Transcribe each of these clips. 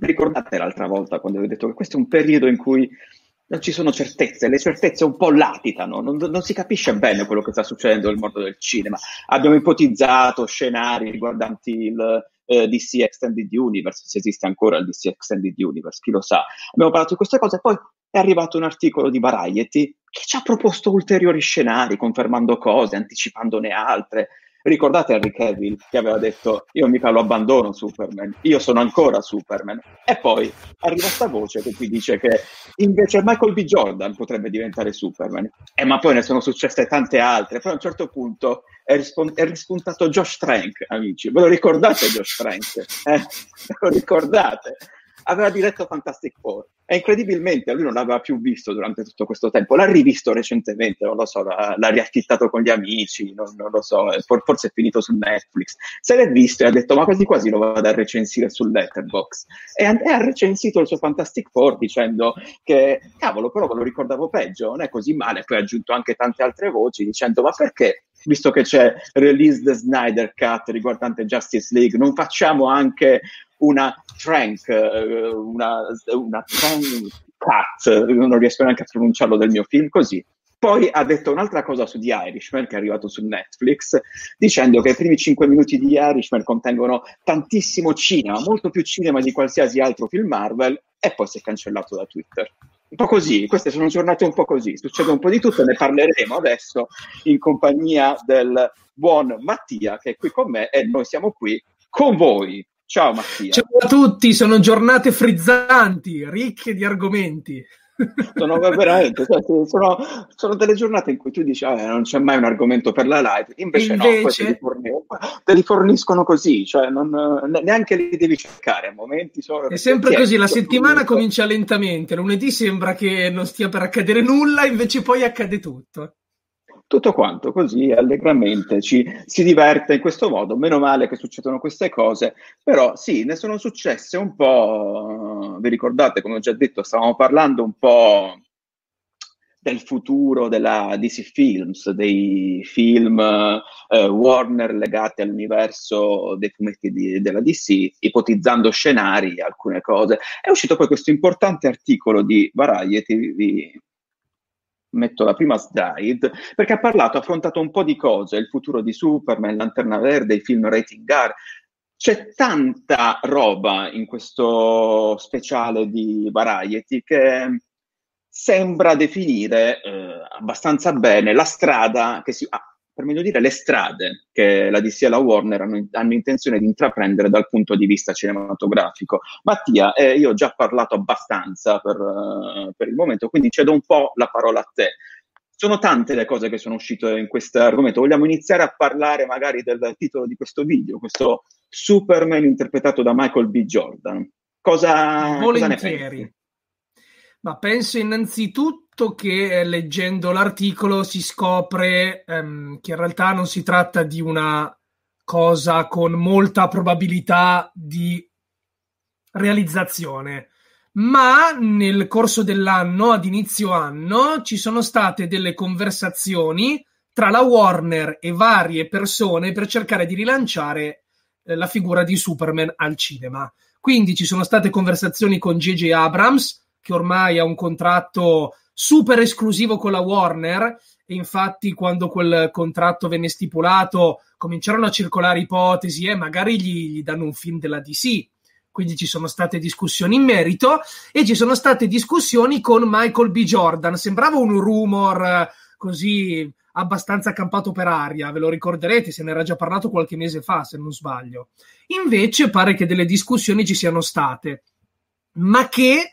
Vi ricordate l'altra volta quando ho detto che questo è un periodo in cui non ci sono certezze, le certezze un po' latitano, non, non, si capisce bene quello che sta succedendo nel mondo del cinema. Abbiamo ipotizzato scenari riguardanti il eh, DC Extended Universe, se esiste ancora il DC Extended Universe, chi lo sa. Abbiamo parlato di queste cose, poi è arrivato un articolo di Variety che ci ha proposto ulteriori scenari, confermando cose, anticipandone altre. Ricordate Henry Cavill che aveva detto io mica lo abbandono Superman, io sono ancora Superman. E poi arriva questa voce che qui dice che invece Michael B. Jordan potrebbe diventare Superman. Eh, ma poi ne sono successe tante altre. Poi a un certo punto è, rispon- è rispuntato Josh Trank, amici. Ve lo ricordate Josh Trank? Eh? Ve lo ricordate? aveva diretto Fantastic Four e incredibilmente lui non l'aveva più visto durante tutto questo tempo, l'ha rivisto recentemente, non lo so, l'ha, l'ha riaffittato con gli amici, non, non lo so, forse è finito su Netflix, se l'è visto e ha detto ma quasi quasi lo vado a recensire sul Letterbox e, e ha recensito il suo Fantastic Four dicendo che cavolo però ve lo ricordavo peggio, non è così male, poi ha aggiunto anche tante altre voci dicendo ma perché visto che c'è Release the Snyder Cut riguardante Justice League, non facciamo anche una Trank, eh, una, una Cut, non riesco neanche a pronunciarlo del mio film così. Poi ha detto un'altra cosa su The Irishman, che è arrivato su Netflix, dicendo che i primi cinque minuti di The Irishman contengono tantissimo cinema, molto più cinema di qualsiasi altro film Marvel, e poi si è cancellato da Twitter. Un po' così, queste sono giornate un po' così, succede un po' di tutto, ne parleremo adesso in compagnia del buon Mattia che è qui con me e noi siamo qui con voi. Ciao Mattia. Ciao a tutti, sono giornate frizzanti, ricche di argomenti. Sono veramente, cioè, sono, sono, delle giornate in cui tu dici ah, non c'è mai un argomento per la live, invece, invece... no, te li, forniscono, te li forniscono così, cioè non, neanche li devi cercare a momenti. Sono... È sempre così, la settimana comincia lentamente, lunedì sembra che non stia per accadere nulla, invece poi accade tutto tutto quanto così allegramente ci si diverte in questo modo. Meno male che succedono queste cose, però sì, ne sono successe un po'. Vi ricordate, come ho già detto, stavamo parlando un po' del futuro della DC Films, dei film eh, Warner legati all'universo dei fumetti di, della DC, ipotizzando scenari, alcune cose. È uscito poi questo importante articolo di Variety, vi, metto la prima slide, perché ha parlato, ha affrontato un po' di cose, il futuro di Superman, Lanterna Verde, i film rating R. C'è tanta roba in questo speciale di Variety che sembra definire eh, abbastanza bene la strada che si... Ah, per meglio dire, le strade che la DC e la Warner hanno, hanno intenzione di intraprendere dal punto di vista cinematografico. Mattia, eh, io ho già parlato abbastanza per, uh, per il momento, quindi cedo un po' la parola a te sono tante le cose che sono uscite in questo argomento. Vogliamo iniziare a parlare magari del titolo di questo video, questo Superman interpretato da Michael B. Jordan. Cosa, Volentieri. Cosa Ma penso innanzitutto che eh, leggendo l'articolo si scopre ehm, che in realtà non si tratta di una cosa con molta probabilità di realizzazione, ma nel corso dell'anno, ad inizio anno, ci sono state delle conversazioni tra la Warner e varie persone per cercare di rilanciare eh, la figura di Superman al cinema. Quindi ci sono state conversazioni con J.J. Abrams, che ormai ha un contratto super esclusivo con la Warner e infatti quando quel contratto venne stipulato cominciarono a circolare ipotesi e eh, magari gli, gli danno un film della DC quindi ci sono state discussioni in merito e ci sono state discussioni con Michael B. Jordan. Sembrava un rumor eh, così abbastanza campato per aria, ve lo ricorderete, se ne era già parlato qualche mese fa, se non sbaglio. Invece pare che delle discussioni ci siano state, ma che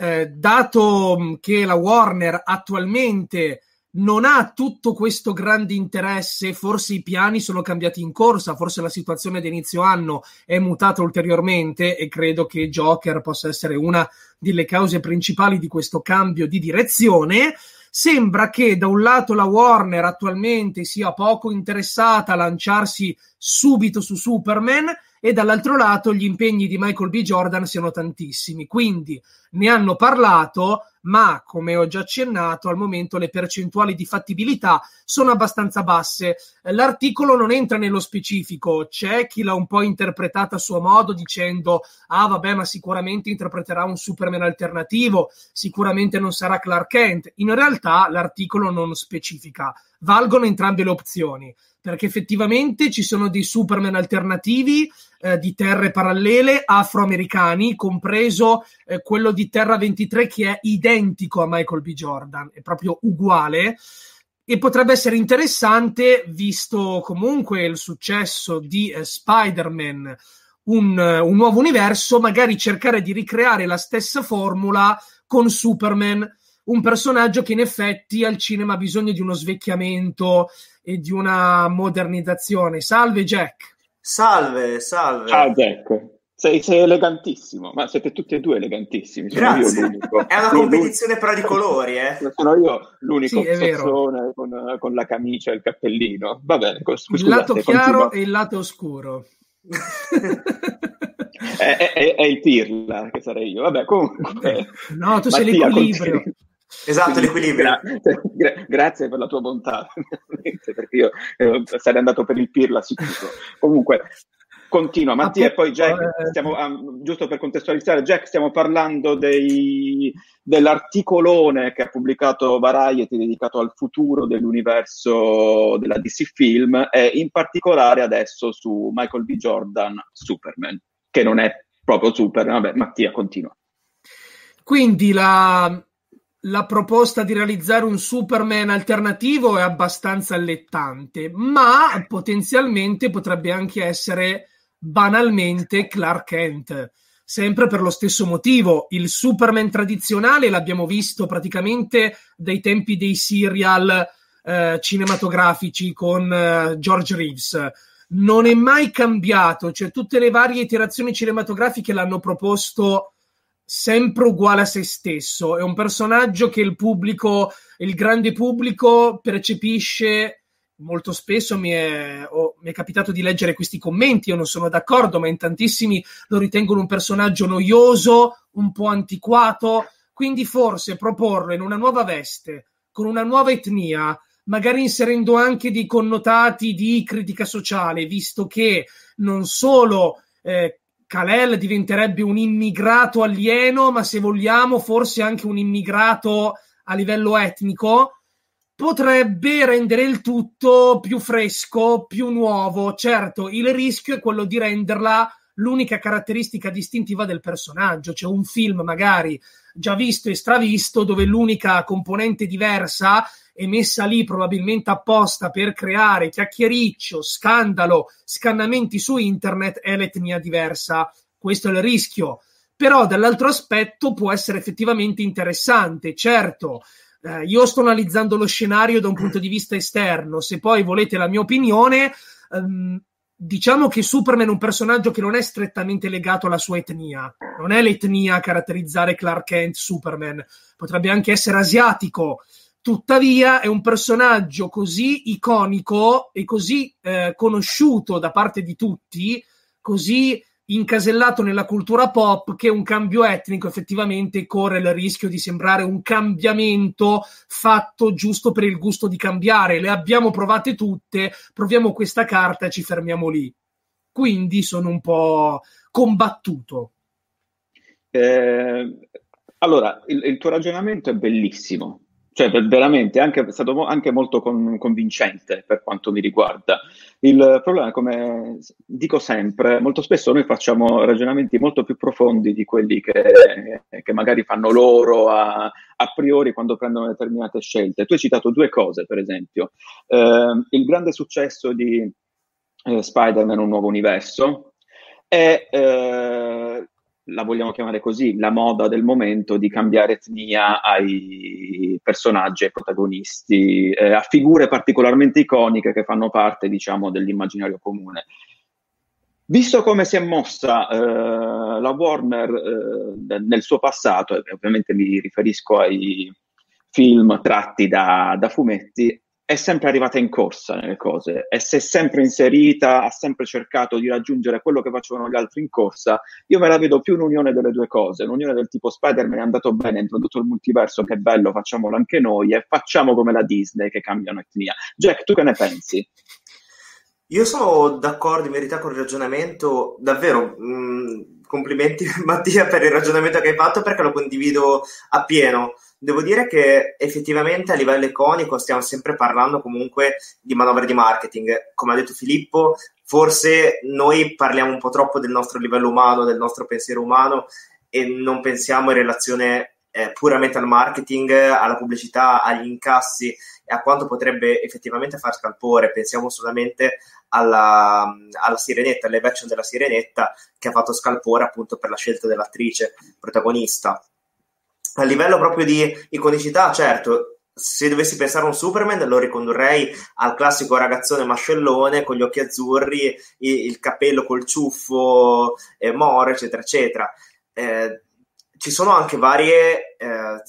eh, dato che la Warner attualmente non ha tutto questo grande interesse, forse i piani sono cambiati in corsa, forse la situazione d'inizio anno è mutata ulteriormente e credo che Joker possa essere una delle cause principali di questo cambio di direzione. Sembra che da un lato la Warner attualmente sia poco interessata a lanciarsi subito su Superman e dall'altro lato gli impegni di Michael B. Jordan siano tantissimi. Quindi ne hanno parlato, ma come ho già accennato, al momento le percentuali di fattibilità sono abbastanza basse. L'articolo non entra nello specifico, c'è chi l'ha un po' interpretata a suo modo dicendo ah vabbè ma sicuramente interpreterà un Superman alternativo, sicuramente non sarà Clark Kent. In realtà l'articolo non specifica, valgono entrambe le opzioni perché effettivamente ci sono dei Superman alternativi eh, di terre parallele afroamericani, compreso eh, quello di Terra 23 che è identico a Michael B. Jordan, è proprio uguale e potrebbe essere interessante visto comunque il successo di eh, Spider-Man un, un nuovo universo, magari cercare di ricreare la stessa formula con Superman un personaggio che in effetti al cinema ha bisogno di uno svecchiamento e di una modernizzazione. Salve Jack. Salve, salve. Ciao Jack. Sei, sei, elegantissimo, ma siete tutti e due elegantissimi. Sono Grazie. È una competizione però di colori, eh? Sono io l'unico sì, con, con, la camicia e il cappellino. Va bene, scusate, il lato chiaro continua. e il lato oscuro. è, è, è, il pirla che sarei io. Vabbè, comunque. No, tu sei l'equilibrio. Continui. Esatto, Quindi, l'equilibrio. Gra- gra- grazie per la tua bontà, perché io eh, sarei andato per il pirla sicuro. Comunque, continua. Mattia, e poi Jack, stiamo, um, giusto per contestualizzare, Jack, stiamo parlando dei, dell'articolone che ha pubblicato Variety dedicato al futuro dell'universo della DC Film e in particolare adesso su Michael B. Jordan, Superman, che non è proprio Superman. Vabbè, Mattia, continua. Quindi la, la proposta di realizzare un Superman alternativo è abbastanza allettante, ma potenzialmente potrebbe anche essere banalmente Clark Kent. Sempre per lo stesso motivo, il Superman tradizionale l'abbiamo visto praticamente dai tempi dei serial eh, cinematografici con eh, George Reeves. Non è mai cambiato, cioè tutte le varie iterazioni cinematografiche l'hanno proposto sempre uguale a se stesso. È un personaggio che il pubblico, il grande pubblico percepisce molto spesso mi è, oh, mi è, capitato di leggere questi commenti, io non sono d'accordo, ma in tantissimi lo ritengono un personaggio noioso, un po' antiquato, quindi forse proporlo in una nuova veste, con una nuova etnia, magari inserendo anche dei connotati di critica sociale, visto che non solo eh, Kalel diventerebbe un immigrato alieno, ma se vogliamo forse anche un immigrato a livello etnico, potrebbe rendere il tutto più fresco, più nuovo. Certo, il rischio è quello di renderla l'unica caratteristica distintiva del personaggio, cioè un film magari già visto e stravisto dove l'unica componente diversa è messa lì probabilmente apposta per creare chiacchiericcio, scandalo, scannamenti su internet è l'etnia diversa. Questo è il rischio. Però dall'altro aspetto può essere effettivamente interessante. Certo, eh, io sto analizzando lo scenario da un punto di vista esterno. Se poi volete la mia opinione, ehm, diciamo che Superman è un personaggio che non è strettamente legato alla sua etnia. Non è l'etnia a caratterizzare Clark Kent, Superman. Potrebbe anche essere asiatico Tuttavia è un personaggio così iconico e così eh, conosciuto da parte di tutti, così incasellato nella cultura pop che un cambio etnico effettivamente corre il rischio di sembrare un cambiamento fatto giusto per il gusto di cambiare. Le abbiamo provate tutte, proviamo questa carta e ci fermiamo lì. Quindi sono un po' combattuto. Eh, allora, il, il tuo ragionamento è bellissimo cioè veramente anche, è stato anche molto con, convincente per quanto mi riguarda. Il problema, come dico sempre, molto spesso noi facciamo ragionamenti molto più profondi di quelli che, che magari fanno loro a, a, priori quando prendono determinate scelte. Tu hai citato due cose, per esempio, eh, il grande successo di eh, Spider-Man Un nuovo universo e eh, la vogliamo chiamare così, la moda del momento di cambiare etnia ai personaggi, ai protagonisti, eh, a figure particolarmente iconiche che fanno parte, diciamo, dell'immaginario comune. Visto come si è mossa eh, la Warner eh, nel suo passato, e ovviamente mi riferisco ai film tratti da, da fumetti, è sempre arrivata in corsa nelle cose e si è sempre inserita, ha sempre cercato di raggiungere quello che facevano gli altri in corsa. Io me la vedo più un'unione delle due cose, un'unione del tipo Spider-Man è andato bene, ha introdotto il multiverso, che bello, facciamolo anche noi e facciamo come la Disney che cambiano etnia. Jack, tu che ne pensi? Io sono d'accordo in verità con il ragionamento, davvero, mh, mm, complimenti Mattia per il ragionamento che hai fatto perché lo condivido appieno. Devo dire che effettivamente a livello iconico stiamo sempre parlando comunque di manovre di marketing. Come ha detto Filippo, forse noi parliamo un po' troppo del nostro livello umano, del nostro pensiero umano e non pensiamo in relazione eh, puramente al marketing, alla pubblicità, agli incassi e a quanto potrebbe effettivamente far scalpore. Pensiamo solamente alla, alla Sirenetta, alle version della Sirenetta che ha fatto scalpore appunto per la scelta dell'attrice protagonista a livello proprio di iconicità, certo, se dovessi pensare a un Superman lo ricondurrei al classico ragazzone mascellone con gli occhi azzurri, il, cappello col ciuffo, eh, more, eccetera, eccetera. Eh, ci sono anche varie eh,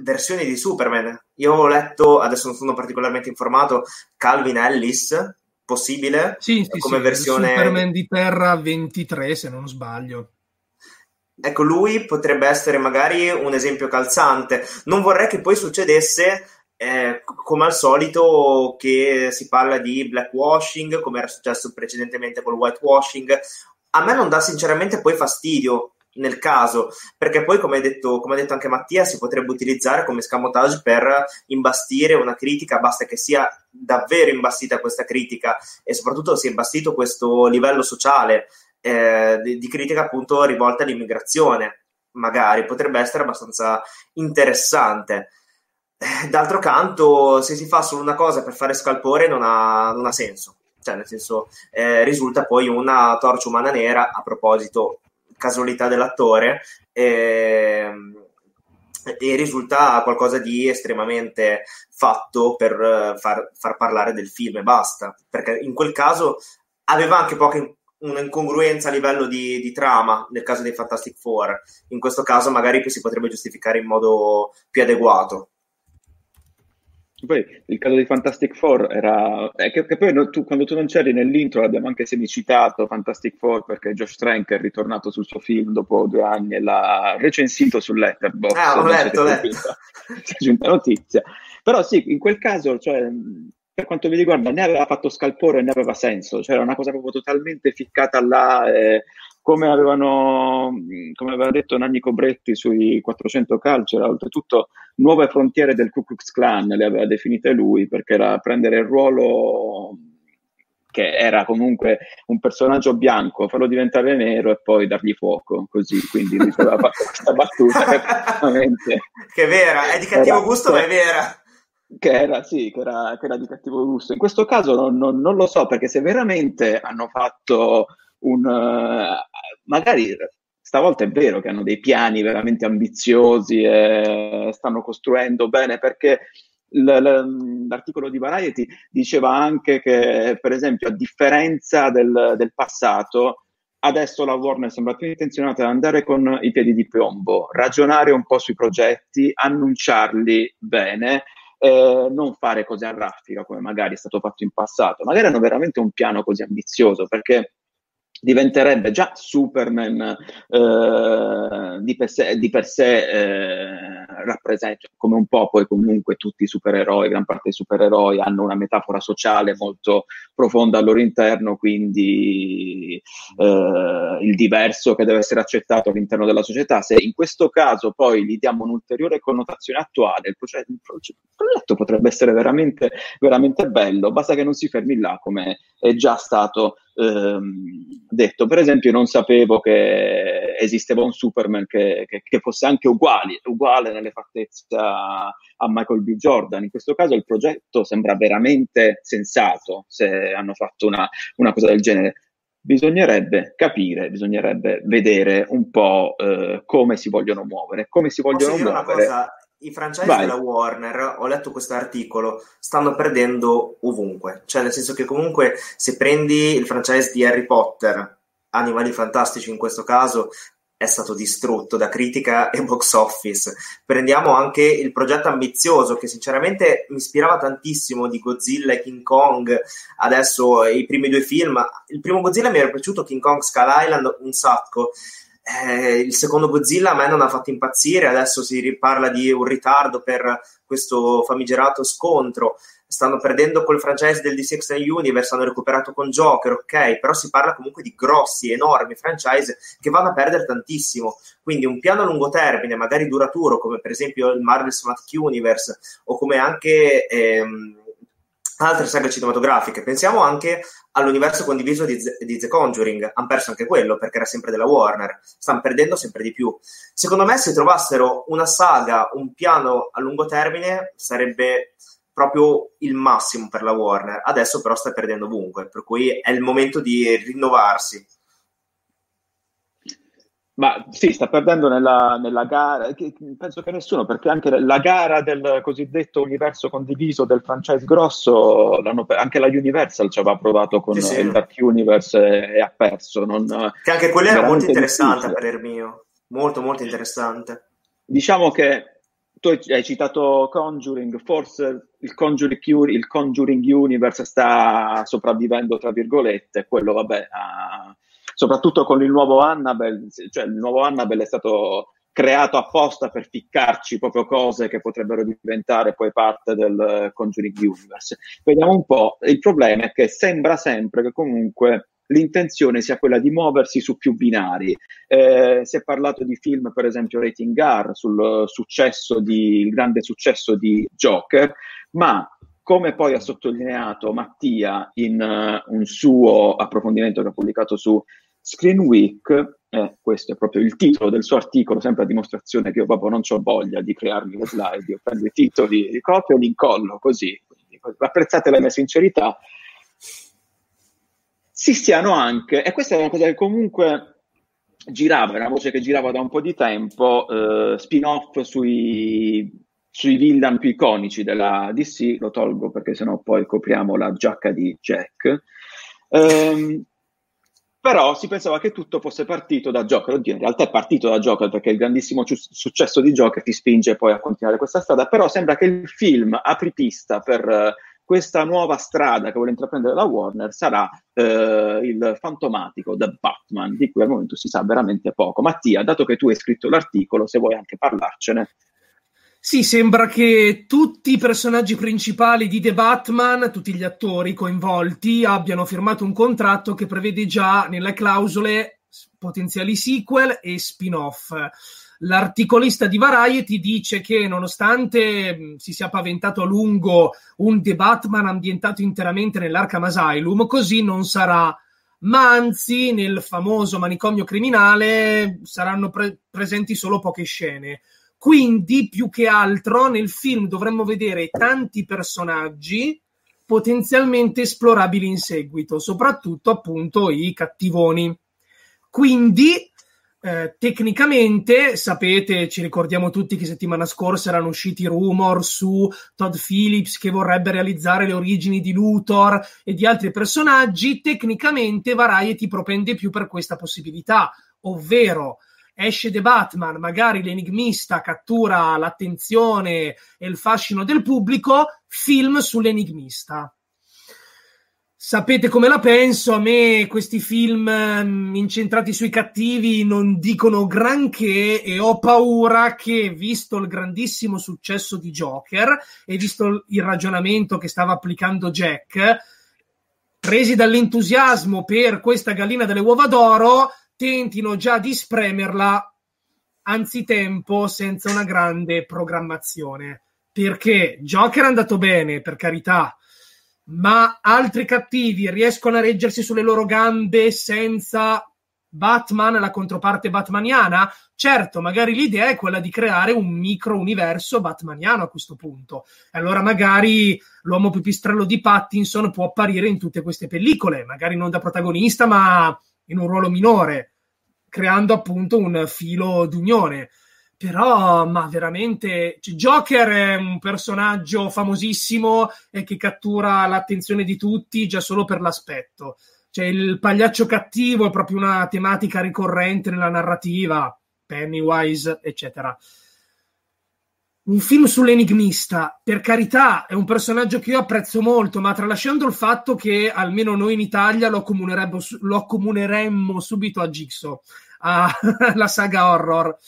versioni di Superman. Io ho letto, adesso non sono particolarmente informato, Calvin Ellis, possibile? Sì, sì, come sì, versione... Superman di Terra 23, se non sbaglio. Ecco, lui potrebbe essere magari un esempio calzante. Non vorrei che poi succedesse eh, come al solito che si parla di blackwashing, come era successo precedentemente col whitewashing. A me non dà sinceramente poi fastidio nel caso, perché poi, come, detto, come ha detto anche Mattia, si potrebbe utilizzare come scamotage per imbastire una critica, basta che sia davvero imbastita questa critica e soprattutto sia imbastito questo livello sociale eh, di, di, critica appunto rivolta all'immigrazione, magari potrebbe essere abbastanza interessante. Eh, d'altro canto, se si fa solo una cosa per fare scalpore non ha, non ha senso, cioè nel senso eh, risulta poi una torcia umana nera, a proposito, casualità dell'attore, eh, e risulta qualcosa di estremamente fatto per far, far, parlare del film e basta, perché in quel caso aveva anche poca un'incongruenza a livello di, di, trama nel caso dei Fantastic Four. In questo caso magari si potrebbe giustificare in modo più adeguato. Poi il caso di Fantastic Four era eh, che, che, poi no, tu, quando tu non c'eri nell'intro l'abbiamo anche semicitato Fantastic Four perché Josh Trank è ritornato sul suo film dopo due anni e l'ha recensito su Letterboxd. Ah, ho letto, ho letto. C'è giunta notizia. Però sì, in quel caso, cioè, per quanto mi riguarda, né aveva fatto scalpore né aveva senso, cioè era una cosa proprio totalmente ficcata là, eh, come, avevano, come aveva detto Nanni Cobretti sui 400 calci, oltretutto nuove frontiere del Ku Klux Klan le aveva definite lui, perché era prendere il ruolo che era comunque un personaggio bianco, farlo diventare nero e poi dargli fuoco, così, quindi lui aveva fatto questa battuta che, che è vera, è di cattivo gusto ma è vera che era, sì, che era, che era, di cattivo gusto. In questo caso non, non, non, lo so, perché se veramente hanno fatto un... Uh, magari stavolta è vero che hanno dei piani veramente ambiziosi e stanno costruendo bene, perché l'articolo di Variety diceva anche che, per esempio, a differenza del, del passato, adesso la Warner sembra più intenzionata ad andare con i piedi di piombo, ragionare un po' sui progetti, annunciarli bene eh, non fare cose a raffica come magari è stato fatto in passato. Magari hanno veramente un piano così ambizioso perché diventerebbe già Superman eh, di per sé, di per sé eh, rappresenta come un po' poi comunque tutti i supereroi, gran parte dei supereroi hanno una metafora sociale molto profonda al loro interno, quindi eh, il diverso che deve essere accettato all'interno della società. Se in questo caso poi gli diamo un'ulteriore connotazione attuale, il, progetto, il progetto potrebbe essere veramente, veramente bello, basta che non si fermi là come è già stato ehm, detto. Per esempio, non sapevo che esisteva un Superman che, che, che fosse anche uguale, uguale nelle fattezze a, Michael B. Jordan. In questo caso il progetto sembra veramente sensato se hanno fatto una, una cosa del genere. Bisognerebbe capire, bisognerebbe vedere un po' eh, come si vogliono muovere. Come si vogliono muovere. cosa? I franchise Vai. della Warner, ho letto questo articolo, stanno perdendo ovunque. Cioè, nel senso che comunque se prendi il franchise di Harry Potter, Animali Fantastici in questo caso, è stato distrutto da critica e box office. Prendiamo anche il progetto ambizioso che sinceramente mi ispirava tantissimo di Godzilla e King Kong. Adesso i primi due film, il primo Godzilla mi era piaciuto, King Kong Skull Island un sacco. Eh, il secondo Godzilla a me non ha fatto impazzire, adesso si riparla di un ritardo per questo famigerato scontro. Stanno perdendo col franchise del DC Extended Universe, hanno recuperato con Joker, ok, però si parla comunque di grossi, enormi franchise che vanno a perdere tantissimo. Quindi un piano a lungo termine, magari duraturo, come per esempio il Marvel Cinematic Universe o come anche ehm, altre saghe cinematografiche. Pensiamo anche all'universo condiviso di, Z- di The Conjuring, hanno perso anche quello perché era sempre della Warner, stanno perdendo sempre di più. Secondo me, se trovassero una saga, un piano a lungo termine, sarebbe proprio il massimo per la Warner. Adesso però sta perdendo ovunque, per cui è il momento di rinnovarsi. Ma sì, sta perdendo nella, nella gara, che- penso che nessuno, perché anche la gara del cosiddetto universo condiviso del franchise grosso, anche la Universal ci aveva provato con Sì, sì. il Dark Universe e, e ha perso. Non, Che anche quello era molto interessante a parer mio. Molto, molto interessante. Diciamo che tu hai citato Conjuring, forse il Conjuring, il Conjuring Universe sta sopravvivendo, tra virgolette, quello vabbè, ha- soprattutto con il nuovo Annabelle, cioè il nuovo Annabelle è stato creato apposta per ficcarci proprio cose che potrebbero diventare poi parte del Conjuring Universe. Vediamo un po', il problema è che sembra sempre che comunque l'intenzione sia quella di muoversi su più binari. Eh, si è parlato di film, per esempio Rating R, sul successo di, il grande successo di Joker, ma come poi ha sottolineato Mattia in eh, un suo approfondimento che ha pubblicato su Screen Week, eh, questo è proprio il titolo del suo articolo, sempre a dimostrazione che io proprio non ho voglia di crearmi le slide, io prendo i titoli, li copio e li incollo così. Quindi, apprezzate la mia sincerità. Si stiano anche, e questa è una cosa che comunque girava, è una voce che girava da un po' di tempo, eh, spin-off sui, sui villain più iconici della DC, lo tolgo perché sennò poi copriamo la giacca di Jack. Ehm, però si pensava che tutto fosse partito da Joker. Oddio, in realtà è partito da Joker perché il grandissimo ciu- successo di Joker ti spinge poi a continuare questa strada. Però sembra che il film apripista per eh, questa nuova strada che vuole intraprendere la Warner sarà eh, il fantomatico The Batman, di cui al momento si sa veramente poco. Mattia, dato che tu hai scritto l'articolo, se vuoi anche parlarcene. Sì, sembra che tutti i personaggi principali di The Batman, tutti gli attori coinvolti, abbiano firmato un contratto che prevede già nelle clausole potenziali sequel e spin-off. L'articolista di Variety dice che nonostante mh, si sia paventato a lungo un The Batman ambientato interamente nell'Arkham Asylum, così non sarà ma anzi nel famoso manicomio criminale saranno pre- presenti solo poche scene. Quindi, più che altro, nel film dovremmo vedere tanti personaggi potenzialmente esplorabili in seguito, soprattutto appunto i cattivoni. Quindi, eh, tecnicamente, sapete, ci ricordiamo tutti che settimana scorsa erano usciti rumor su Todd Phillips che vorrebbe realizzare le origini di Luthor e di altri personaggi. Tecnicamente, Variety propende più per questa possibilità, ovvero esce The Batman, magari l'enigmista cattura l'attenzione e il fascino del pubblico, film sull'enigmista. Sapete come la penso? A me questi film mm, incentrati sui cattivi non dicono granché e ho paura che, visto il grandissimo successo di Joker e visto il ragionamento che stava applicando Jack, presi dall'entusiasmo per questa gallina delle uova d'oro, tentino già di spremerla anzitempo senza una grande programmazione. Perché Joker è andato bene, per carità, ma altri cattivi riescono a reggersi sulle loro gambe senza Batman, la controparte batmaniana? Certo, magari l'idea è quella di creare un micro universo batmaniano a questo punto. E allora magari l'uomo pipistrello di Pattinson può apparire in tutte queste pellicole, magari non da protagonista, ma in un ruolo minore, creando appunto un filo d'unione. Però, ma veramente, cioè, Joker è un personaggio famosissimo e che cattura l'attenzione di tutti già solo per l'aspetto. Cioè, il pagliaccio cattivo è proprio una tematica ricorrente nella narrativa, Pennywise, eccetera. Un film sull'enigmista, per carità, è un personaggio che io apprezzo molto, ma tralasciando il fatto che almeno noi in Italia lo, lo accomuneremmo subito a Jigsaw, alla saga horror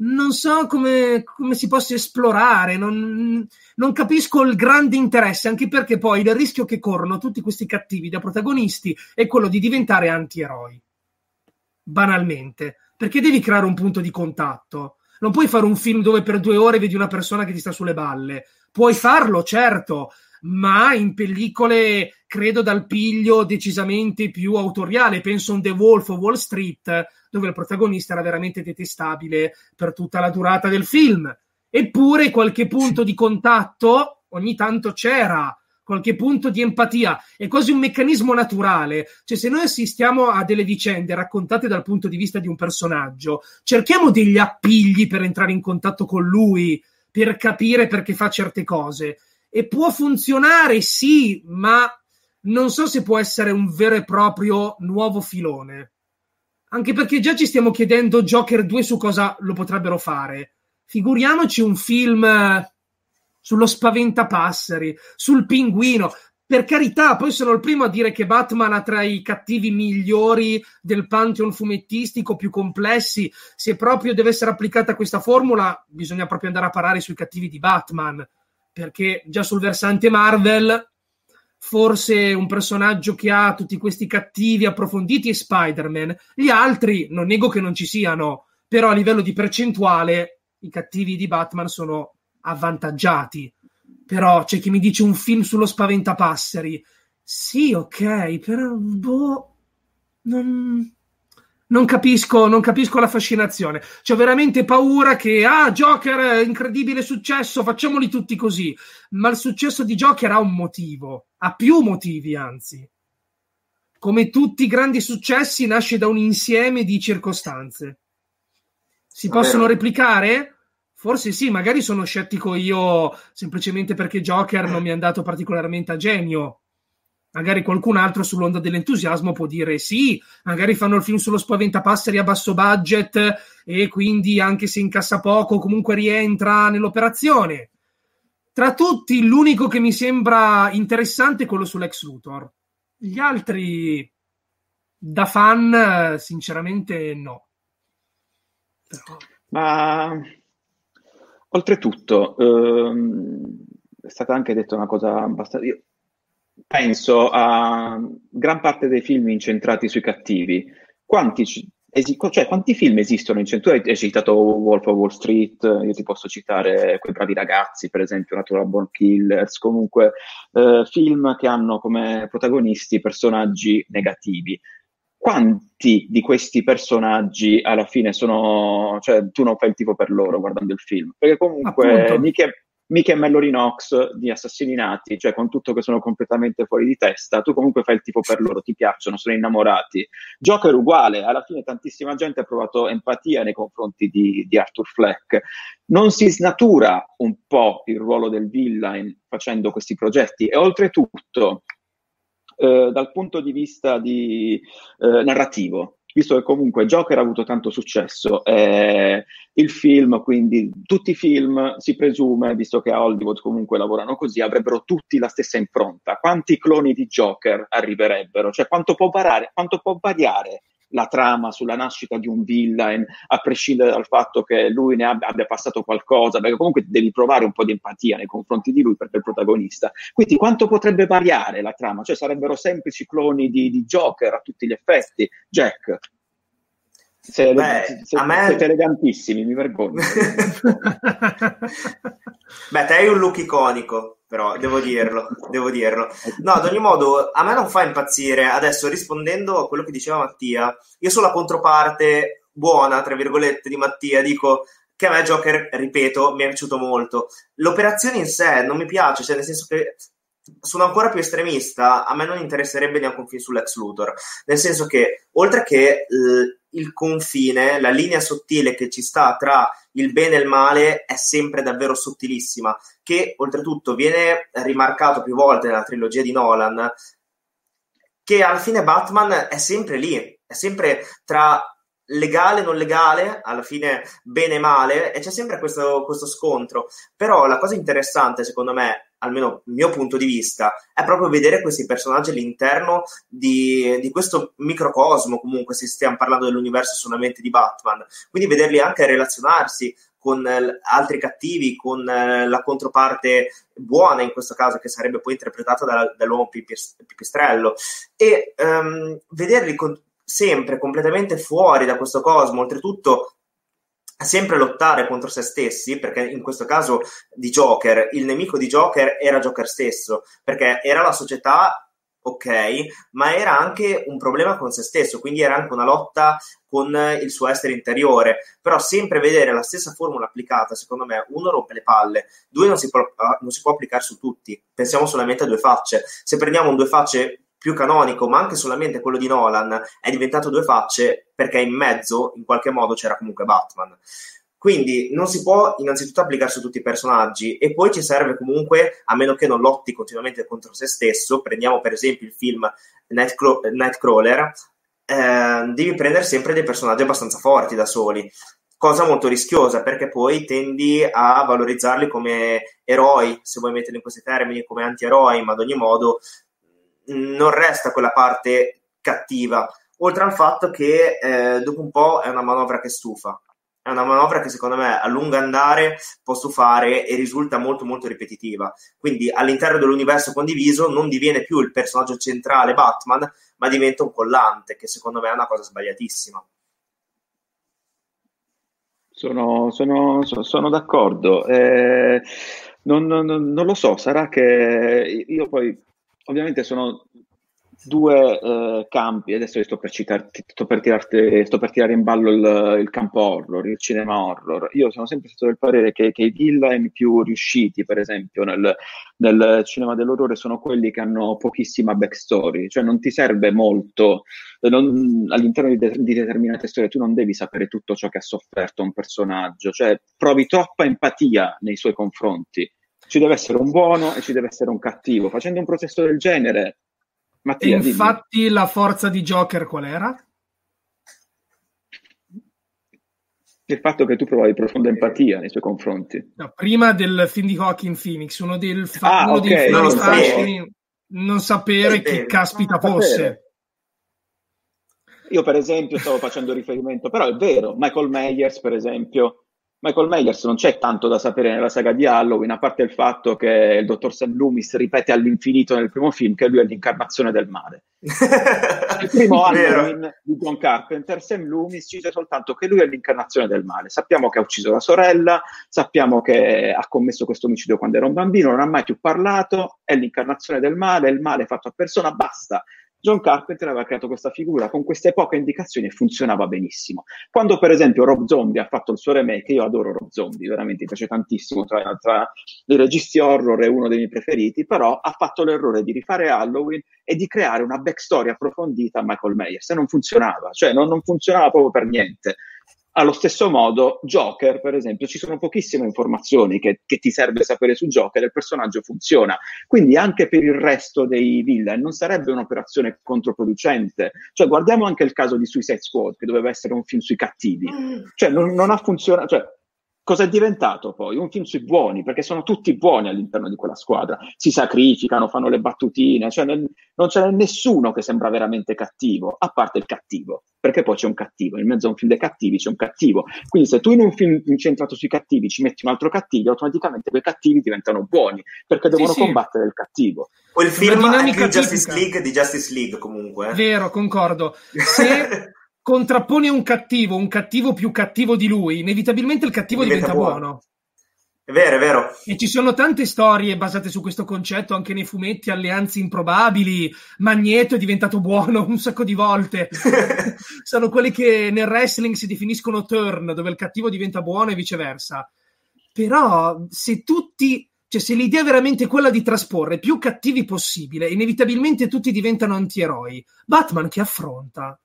non so come, come si possa esplorare, non, non, capisco il grande interesse, anche perché poi il rischio che corrono tutti questi cattivi da protagonisti è quello di diventare antieroi. Banalmente, perché devi creare un punto di contatto. Non puoi fare un film dove per due ore vedi una persona che ti sta sulle balle. Puoi farlo, certo, ma in pellicole credo dal piglio decisamente più autoriale. Penso a un The Wolf o Wall Street, dove il protagonista era veramente detestabile per tutta la durata del film. Eppure qualche punto di contatto ogni tanto c'era, qualche punto di empatia, è quasi un meccanismo naturale. Cioè, se noi assistiamo a delle vicende raccontate dal punto di vista di un personaggio, cerchiamo degli appigli per entrare in contatto con lui, per capire perché fa certe cose. E può funzionare, sì, ma non so se può essere un vero e proprio nuovo filone. Anche perché già ci stiamo chiedendo Joker 2 su cosa lo potrebbero fare. Figuriamoci un film eh, sullo spaventapasseri, sul pinguino. Per carità, poi sono il primo a dire che Batman ha tra i cattivi migliori del pantheon fumettistico più complessi. Se proprio deve essere applicata questa formula, bisogna proprio andare a parare sui cattivi di Batman. Perché già sul versante Marvel forse un personaggio che ha tutti questi cattivi approfonditi è Spider-Man. Gli altri non nego che non ci siano, però a livello di percentuale i cattivi di Batman sono avvantaggiati. Però c'è chi mi dice un film sullo spaventapasseri. Sì, ok, però boh, non, non capisco, non capisco la fascinazione. C'ho veramente paura che, ah, Joker, incredibile successo, facciamoli tutti così. Ma il successo di Joker ha un motivo, ha più motivi, anzi. Come tutti i grandi successi, nasce da un insieme di circostanze. Si possono replicare? Forse sì, magari sono scettico io semplicemente perché Joker non mi è andato particolarmente a genio magari qualcun altro sull'onda dell'entusiasmo può dire sì, magari fanno il film sullo spaventapasseri a basso budget e quindi anche se incassa poco comunque rientra nell'operazione. Tra tutti l'unico che mi sembra interessante è quello sull'ex Luthor. Gli altri da fan sinceramente no. Però... Ma oltretutto ehm, è stata anche detta una cosa abbastanza... Io penso a gran parte dei film incentrati sui cattivi. Quanti, esi- cioè, quanti film esistono incentrati? Tu hai citato Wolf of Wall Street, io ti posso citare Quei bravi ragazzi, per esempio, Natural Born Killers, comunque eh, film che hanno come protagonisti personaggi negativi. Quanti di questi personaggi alla fine sono, cioè tu non fai il tipo per loro guardando il film? Perché comunque mica, mica Knox di Assassinati, cioè con tutto che sono completamente fuori di testa, tu comunque fai il tipo per loro, ti piacciono, sono innamorati. Joker uguale, alla fine tantissima gente ha provato empatia nei confronti di, di Arthur Fleck. Non si snatura un po' il ruolo del villain facendo questi progetti e oltretutto eh, dal punto di vista di, eh, narrativo, visto che comunque Joker ha avuto tanto successo, eh, il film, quindi tutti i film si presume, visto che a Hollywood comunque lavorano così, avrebbero tutti la stessa impronta. Quanti cloni di Joker arriverebbero? Cioè quanto può variare, quanto può variare la trama sulla nascita di un villain, a prescindere dal fatto che lui ne abbia, abbia, passato qualcosa, perché comunque devi provare un po' di empatia nei confronti di lui perché è il protagonista. Quindi quanto potrebbe variare la trama? Cioè sarebbero semplici cloni di, di Joker a tutti gli effetti, Jack. Sei, Beh, sei, a me- siete elegantissimi, mi vergogno. Beh, te hai un look iconico, però devo dirlo, devo dirlo. No, ad ogni modo, a me non fa impazzire. Adesso, rispondendo a quello che diceva Mattia, io sulla controparte buona, tra virgolette, di Mattia, dico che a me Joker, ripeto, mi è piaciuto molto. L'operazione in sé non mi piace, cioè nel senso che sono ancora più estremista, a me non interesserebbe neanche un film sull'ex Luthor, nel senso che oltre che il confine, la linea sottile che ci sta tra il bene e il male è sempre davvero sottilissima, che oltretutto viene rimarcato più volte nella trilogia di Nolan, che alla fine Batman è sempre lì, è sempre tra legale e non legale, alla fine bene e male, e c'è sempre questo, questo scontro. Però la cosa interessante, secondo me, almeno il mio punto di vista, è proprio vedere questi personaggi all'interno di, di questo microcosmo, comunque, se stiamo parlando dell'universo solamente di Batman. Quindi vederli anche relazionarsi con eh, altri cattivi, con eh, la controparte buona in questo caso, che sarebbe poi interpretata da, dall'uomo pipis- pipistrello, e ehm, vederli con, sempre completamente fuori da questo cosmo, oltretutto sempre lottare contro se stessi, perché in questo caso di Joker, il nemico di Joker era Joker stesso, perché era la società ok, ma era anche un problema con se stesso, quindi era anche una lotta con il suo essere interiore. Però sempre vedere la stessa formula applicata, secondo me, uno rompe le palle, due non si può, non si può applicare su tutti. Pensiamo solamente a due facce. Se prendiamo un due facce più canonico, ma anche solamente quello di Nolan, è diventato due facce perché in mezzo, in qualche modo, c'era comunque Batman. Quindi non si può innanzitutto applicare su tutti i personaggi e poi ci serve comunque, a meno che non lotti continuamente contro se stesso, prendiamo per esempio il film Nightcrawler, Nightcrawler eh, devi prendere sempre dei personaggi abbastanza forti da soli, cosa molto rischiosa perché poi tendi a valorizzarli come eroi, se vuoi metterli in questi termini, come anti-eroi, ma ad ogni modo non resta quella parte cattiva, oltre al fatto che eh, dopo un po' è una manovra che stufa. È una manovra che secondo me a lungo andare può stufare e risulta molto molto ripetitiva. Quindi all'interno dell'universo condiviso non diviene più il personaggio centrale Batman, ma diventa un collante, che secondo me è una cosa sbagliatissima. Sono, sono, sono d'accordo. Eh, non, non, non, lo so, sarà che io poi ovviamente sono due eh, campi, adesso sto per, citarti, sto, per tirarti, sto per tirare in ballo il, il, campo horror, il cinema horror. Io sono sempre stato del parere che, che i villain più riusciti, per esempio, nel, nel, cinema dell'orrore sono quelli che hanno pochissima backstory, cioè non ti serve molto, non, all'interno di, de, di, determinate storie tu non devi sapere tutto ciò che ha sofferto un personaggio, cioè provi troppa empatia nei suoi confronti. Ci deve essere un buono e ci deve essere un cattivo. Facendo un processo del genere, Mattia, e infatti dimmi. la forza di Joker qual era? Il fatto che tu provavi profonda empatia nei suoi confronti. No, prima del film di Hawking Phoenix, uno, del fa- ah, uno okay, dei non, sapere. non sapere chi caspita fosse. Io per esempio stavo facendo riferimento, però è vero, Michael Myers per esempio Michael Myers non c'è tanto da sapere nella saga di Halloween, a parte il fatto che il dottor Sam Loomis ripete all'infinito nel primo film che lui è l'incarnazione del male. il primo Halloween di John Carpenter, Sam Loomis ci dice soltanto che lui è l'incarnazione del male. Sappiamo che ha ucciso la sorella, sappiamo che ha commesso questo omicidio quando era un bambino, non ha mai più parlato, è l'incarnazione del male, il male fatto a persona, basta. John Carpenter aveva creato questa figura con queste poche indicazioni e funzionava benissimo. Quando, per esempio, Rob Zombie ha fatto il suo remake, io adoro Rob Zombie, veramente mi piace tantissimo, tra, tra i registi horror è uno dei miei preferiti, però ha fatto l'errore di rifare Halloween e di creare una backstory approfondita a Michael Myers e non funzionava, cioè non, non funzionava proprio per niente. Allo stesso modo, Joker, per esempio, ci sono pochissime informazioni che, che, ti serve sapere su Joker e il personaggio funziona. Quindi anche per il resto dei villain non sarebbe un'operazione controproducente. Cioè, guardiamo anche il caso di Suicide Squad, che doveva essere un film sui cattivi. Mm. Cioè, non, non ha funzionato. Cioè, cosa è diventato poi? Un film sui buoni, perché sono tutti buoni all'interno di quella squadra, si sacrificano, fanno le battutine, cioè non, non c'è nessuno che sembra veramente cattivo, a parte il cattivo, perché poi c'è un cattivo, in mezzo a un film dei cattivi c'è un cattivo. Quindi se tu in un film incentrato sui cattivi ci metti un altro cattivo, automaticamente quei cattivi diventano buoni, perché devono sì, combattere il cattivo. Quel film è più Justice League di Justice League comunque. Eh. Vero, concordo. Se contrappone un cattivo, un cattivo più cattivo di lui, inevitabilmente il cattivo diventa, diventa buono. buono. È vero, è vero. E ci sono tante storie basate su questo concetto, anche nei fumetti, alleanze improbabili. Magneto è diventato buono un sacco di volte. sono quelli che nel wrestling si definiscono turn, dove il cattivo diventa buono e viceversa. Però se tutti, cioè se l'idea è veramente quella di trasporre più cattivi possibile, inevitabilmente tutti diventano antieroi. Batman che affronta.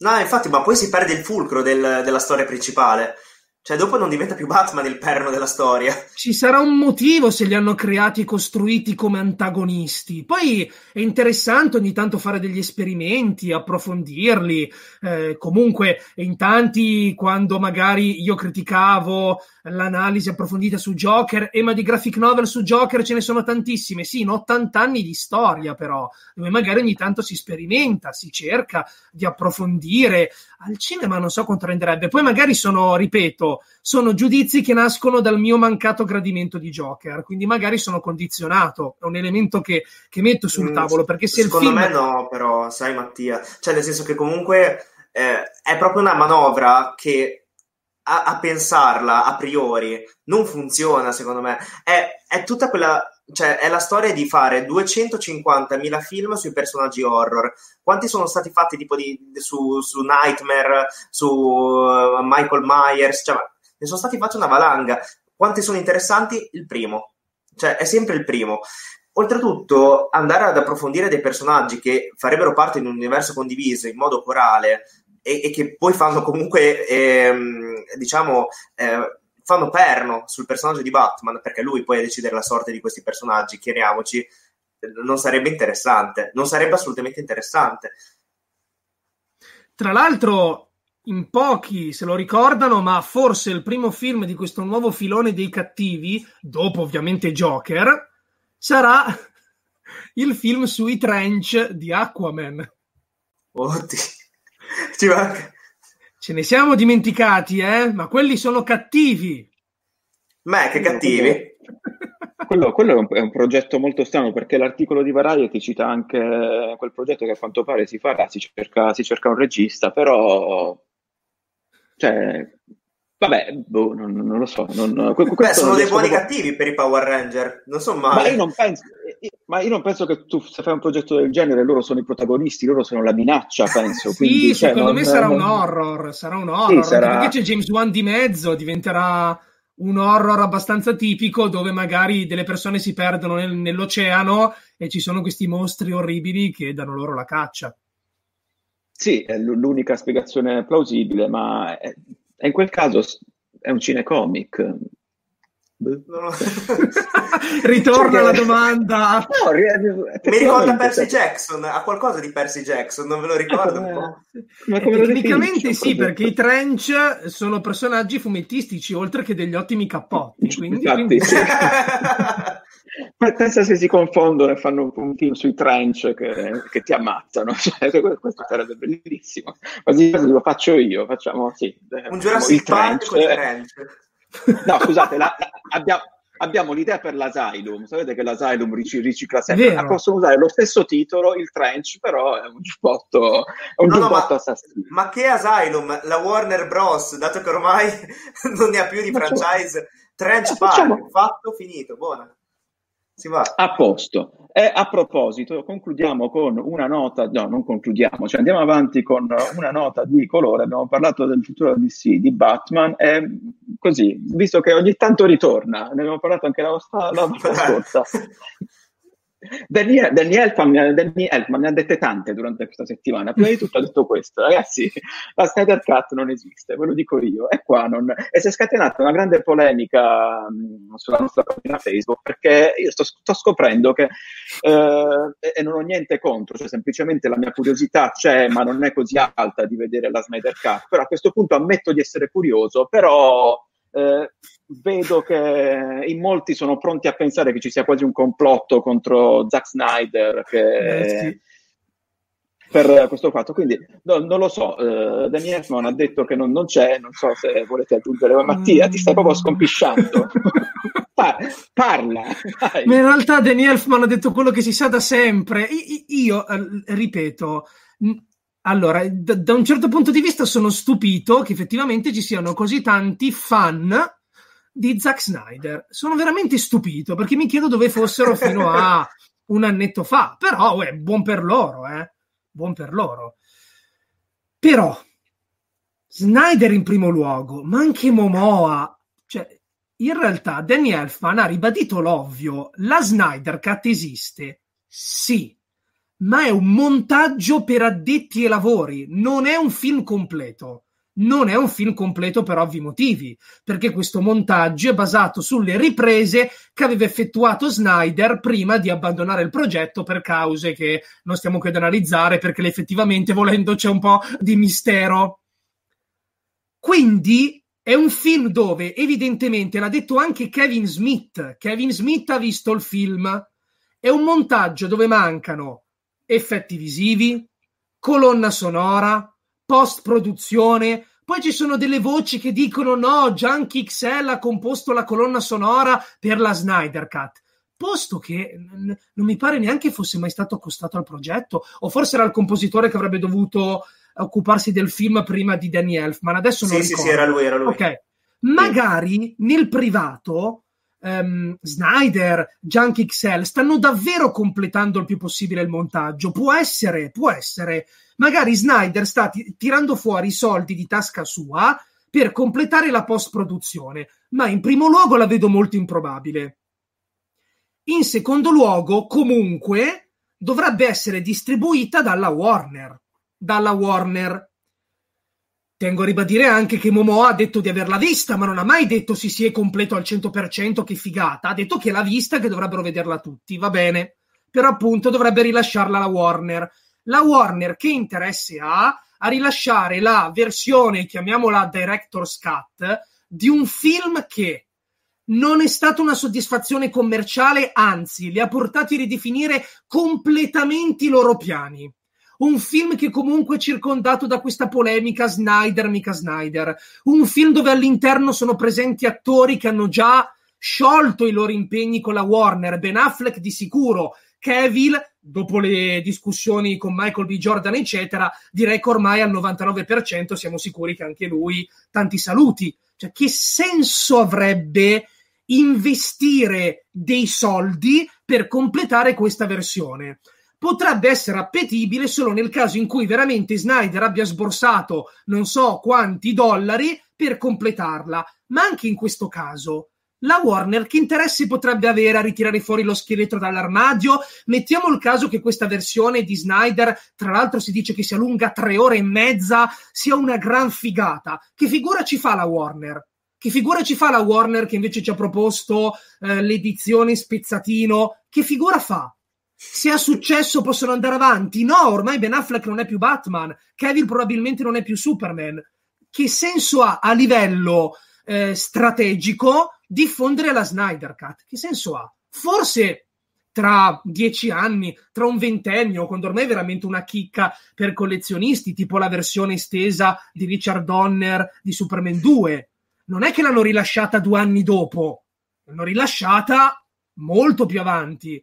No, infatti, ma poi si perde il fulcro del, della storia principale. Cioè, dopo non diventa più Batman il perno della storia. Ci sarà un motivo se li hanno creati e costruiti come antagonisti. Poi è interessante ogni tanto fare degli esperimenti, approfondirli. Eh, comunque, in tanti, quando magari io criticavo l'analisi approfondita su Joker, e ma di graphic novel su Joker ce ne sono tantissime. Sì, in 80 anni di storia, però, dove magari ogni tanto si sperimenta, si cerca di approfondire. Al cinema non so quanto renderebbe. Poi magari sono, ripeto, sono giudizi che nascono dal mio mancato gradimento di Joker, quindi magari sono condizionato. È un elemento che, che metto sul mm, tavolo. Perché se secondo il film... me no, però, sai, Mattia, cioè, nel senso che comunque. Eh, è proprio una manovra che a, a, pensarla a priori non funziona, secondo me. È, è tutta quella. Cioè, è la storia di fare 250.000 film sui personaggi horror. Quanti sono stati fatti tipo di, su, su Nightmare, su uh, Michael Myers? Cioè, ne sono stati fatti una valanga. Quanti sono interessanti? Il primo. Cioè, è sempre il primo. Oltretutto, andare ad approfondire dei personaggi che farebbero parte di un universo condiviso in modo corale e, e che poi fanno comunque, ehm, diciamo, eh, fanno perno sul personaggio di Batman, perché lui poi a decidere la sorte di questi personaggi, chiariamoci, non sarebbe interessante, non sarebbe assolutamente interessante. Tra l'altro, in pochi se lo ricordano, ma forse il primo film di questo nuovo filone dei cattivi, dopo ovviamente Joker, sarà il film sui trench di Aquaman. Oddio. Ci manca. Ce ne siamo dimenticati, eh? Ma quelli sono cattivi. Ma che cattivi? Quello, quello è, un, è, un, progetto molto strano perché l'articolo di Variety cita anche quel progetto che a quanto pare si farà, si cerca, si cerca un regista, però cioè, vabbè, boh, non, non, lo so. Non, Beh, sono dei buoni proprio... cattivi per i Power Ranger, non so mai. Ma io non penso, ma io non penso che tu se fai un progetto del genere loro sono i protagonisti, loro sono la minaccia, penso. sì, quindi, cioè, secondo non, me sarà un horror, sarà un horror, sì, sarà... perché c'è James Wan di mezzo, diventerà un horror abbastanza tipico dove magari delle persone si perdono nel, nell'oceano e ci sono questi mostri orribili che danno loro la caccia. Sì, è l'unica spiegazione plausibile, ma è, in quel caso è un cinecomic, No. Ritorna cioè, la domanda. No, Mi ricorda Percy Jackson, ha qualcosa di Percy Jackson, non ve lo ricordo un po'. Ma come tecnicamente sì, perché i trench sono personaggi fumettistici, oltre che degli ottimi cappotti. Quindi, Infatti, quindi... Sì. Pensa se si confondono e fanno un film sui trench che, che ti ammazzano. Cioè, questo sarebbe bellissimo. Quasi lo faccio io, facciamo sì. Un Jurassic Park con i trench. No, scusate, la, la, abbiamo, abbiamo, l'idea per l'Asylum. Sapete che l'Asylum ric- ricicla sempre. Ma possono usare lo stesso titolo, il trench, però è un giubbotto, è un no, giubbotto no, ma, assassino. Ma che Asylum? La Warner Bros., dato che ormai non ne ha più di facciamo, franchise, Trench Park, facciamo, fatto, finito, buona. Si va. A posto. E a proposito, concludiamo con una nota, no, non concludiamo, cioè andiamo avanti con una nota di colore. Abbiamo parlato del futuro DC, di Batman, e così, visto che ogni tanto ritorna, ne abbiamo parlato anche la, la, la volta scorsa. Danny, Danny, Elfman, Danny Elfman ne ha dette tante durante questa settimana. Prima di tutto ha detto questo, ragazzi, la Snyder Cut non esiste, ve lo dico io. E qua non... E si è scatenata una grande polemica mh, sulla nostra pagina Facebook perché io sto, sto scoprendo che, eh, e non ho niente contro, cioè semplicemente la mia curiosità c'è, ma non è così alta di vedere la Snyder Cut. Però a questo punto ammetto di essere curioso, però eh, vedo che in molti sono pronti a pensare che ci sia quasi un complotto contro Zack Snyder che, eh, sì. per questo fatto. Quindi no, non lo so, uh, Danny Elfman ha detto che non, non, c'è, non so se volete aggiungere, ma Mattia ti stai proprio scompisciando. parla. Dai. Ma in realtà Danny Elfman ha detto quello che si sa da sempre. I- io, eh, ripeto, Allora, da, da, un certo punto di vista sono stupito che effettivamente ci siano così tanti fan di Zack Snyder. Sono veramente stupito perché mi chiedo dove fossero fino a un annetto fa. Però, uè, buon per loro, eh. Buon per loro. Però, Snyder in primo luogo, ma anche Momoa. Cioè, in realtà Danny Elfman ha ribadito l'ovvio. La Snyder Cut esiste, sì, ma è un montaggio per addetti ai lavori, non è un film completo. Non è un film completo per ovvi motivi, perché questo montaggio è basato sulle riprese che aveva effettuato Snyder prima di abbandonare il progetto per cause che non stiamo qui ad analizzare, perché effettivamente volendo c'è un po' di mistero. Quindi è un film dove evidentemente l'ha detto anche Kevin Smith. Kevin Smith ha visto il film. È un montaggio dove mancano effetti visivi, colonna sonora, post produzione. Poi ci sono delle voci che dicono no, Junkie XL ha composto la colonna sonora per la Snyder Cut. Posto che non mi pare neanche fosse mai stato accostato al progetto, o forse era il compositore che avrebbe dovuto occuparsi del film prima di Danny Elfman. Adesso non sì, ricordo. Sì, sì, era lui, era lui. Ok. Magari nel privato um, Snyder, Junk XL stanno davvero completando il più possibile il montaggio. Può essere, può essere. Magari Snyder sta t- tirando fuori i soldi di tasca sua per completare la post-produzione, ma in primo luogo la vedo molto improbabile. In secondo luogo, comunque, dovrebbe essere distribuita dalla Warner. Dalla Warner. Tengo a ribadire anche che Momoa ha detto di averla vista, ma non ha mai detto si sia completo al 100%, che figata. Ha detto che l'ha vista che dovrebbero vederla tutti, va bene. Però appunto dovrebbe rilasciarla la Warner. La Warner che interesse ha a rilasciare la versione, chiamiamola Director's Cut, di un film che non è stata una soddisfazione commerciale, anzi, li ha portati a ridefinire completamente i loro piani un film che comunque è circondato da questa polemica Snyder, mica Snyder, un film dove all'interno sono presenti attori che hanno già sciolto i loro impegni con la Warner, Ben Affleck di sicuro, Cavill, dopo le discussioni con Michael B. Jordan, eccetera, direi che ormai al 99% siamo sicuri che anche lui tanti saluti. Cioè, che senso avrebbe investire dei soldi per completare questa versione? Potrebbe essere appetibile solo nel caso in cui veramente Snyder abbia sborsato non so quanti dollari per completarla. Ma anche in questo caso, la Warner che interessi potrebbe avere a ritirare fuori lo scheletro dall'armadio? Mettiamo il caso che questa versione di Snyder, tra l'altro si dice che sia lunga tre ore e mezza, sia una gran figata. Che figura ci fa la Warner? Che figura ci fa la Warner che invece ci ha proposto eh, l'edizione spezzatino? Che figura fa? Se ha successo possono andare avanti. No, ormai Ben Affleck non è più Batman, Kevin probabilmente non è più Superman. Che senso ha a livello eh, strategico diffondere la Snyder Cut? Che senso ha? Forse tra dieci anni, tra un ventennio, quando ormai è veramente una chicca per collezionisti, tipo la versione estesa di Richard Donner di Superman 2. Non è che l'hanno rilasciata due anni dopo, l'hanno rilasciata molto più avanti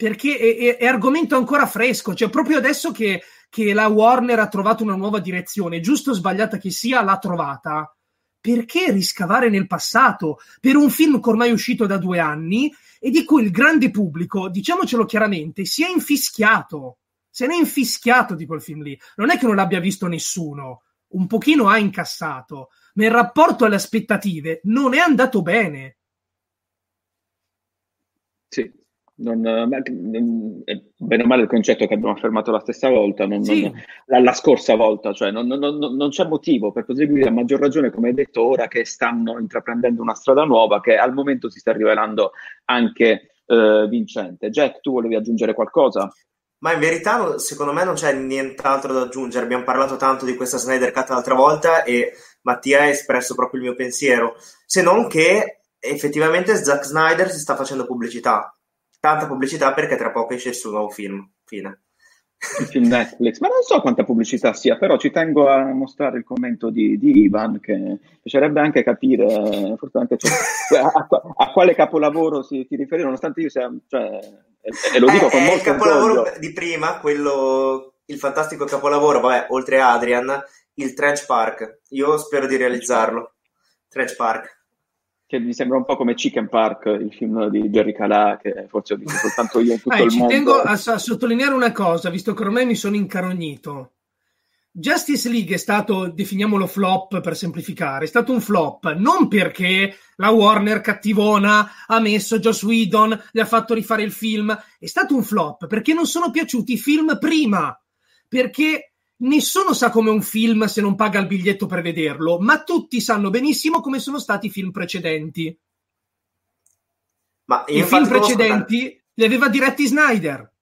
perché è, è, è, argomento ancora fresco, cioè proprio adesso che, che, la Warner ha trovato una nuova direzione, giusto o sbagliata che sia, l'ha trovata. Perché riscavare nel passato per un film che ormai è uscito da due anni e di cui il grande pubblico, diciamocelo chiaramente, si è infischiato. Se ne è infischiato di quel film lì. Non è che non l'abbia visto nessuno, un pochino ha incassato, ma il rapporto alle aspettative non è andato bene. Sì, non, bene o male il concetto che abbiamo affermato la stessa volta, non, sì. non, la, la, scorsa volta, cioè non, c'è motivo per proseguire a maggior ragione, come hai detto, ora che stanno intraprendendo una strada nuova che al momento si sta rivelando anche eh, vincente. Jack, tu volevi aggiungere qualcosa? Ma in verità, secondo me, non c'è nient'altro da aggiungere. Abbiamo parlato tanto di questa Snyder Cut l'altra volta e Mattia ha espresso proprio il mio pensiero, se non che effettivamente Zack Snyder si sta facendo pubblicità tanta pubblicità perché tra poco esce il suo nuovo film. Fine. Il film Netflix, ma non so quanta pubblicità sia, però ci tengo a mostrare il commento di, di Ivan che piacerebbe anche capire forse anche cioè, a, a, quale capolavoro si, ti riferi, nonostante io sia, cioè, e, e, lo dico eh, con molto il capolavoro orgoglio. di prima, quello il fantastico capolavoro, vabbè, oltre a Adrian, il Trench Park. Io spero di realizzarlo. Trench Park. Che mi sembra un po' come Chicken Park, il film di Jerry Calà, che forse ho visto soltanto io in tutto Ah, il ci mondo. tengo a, a sottolineare una cosa, visto che ormai mi sono incarognito. Justice League è stato, definiamolo flop per semplificare, è stato un flop non perché la Warner cattivona ha messo Joss Whedon, gli ha fatto rifare il film, è stato un flop perché non sono piaciuti i film prima, perché nessuno sa come un film se non paga il biglietto per vederlo, ma tutti sanno benissimo come sono stati i film precedenti. Ma I film precedenti li aveva diretti Snyder.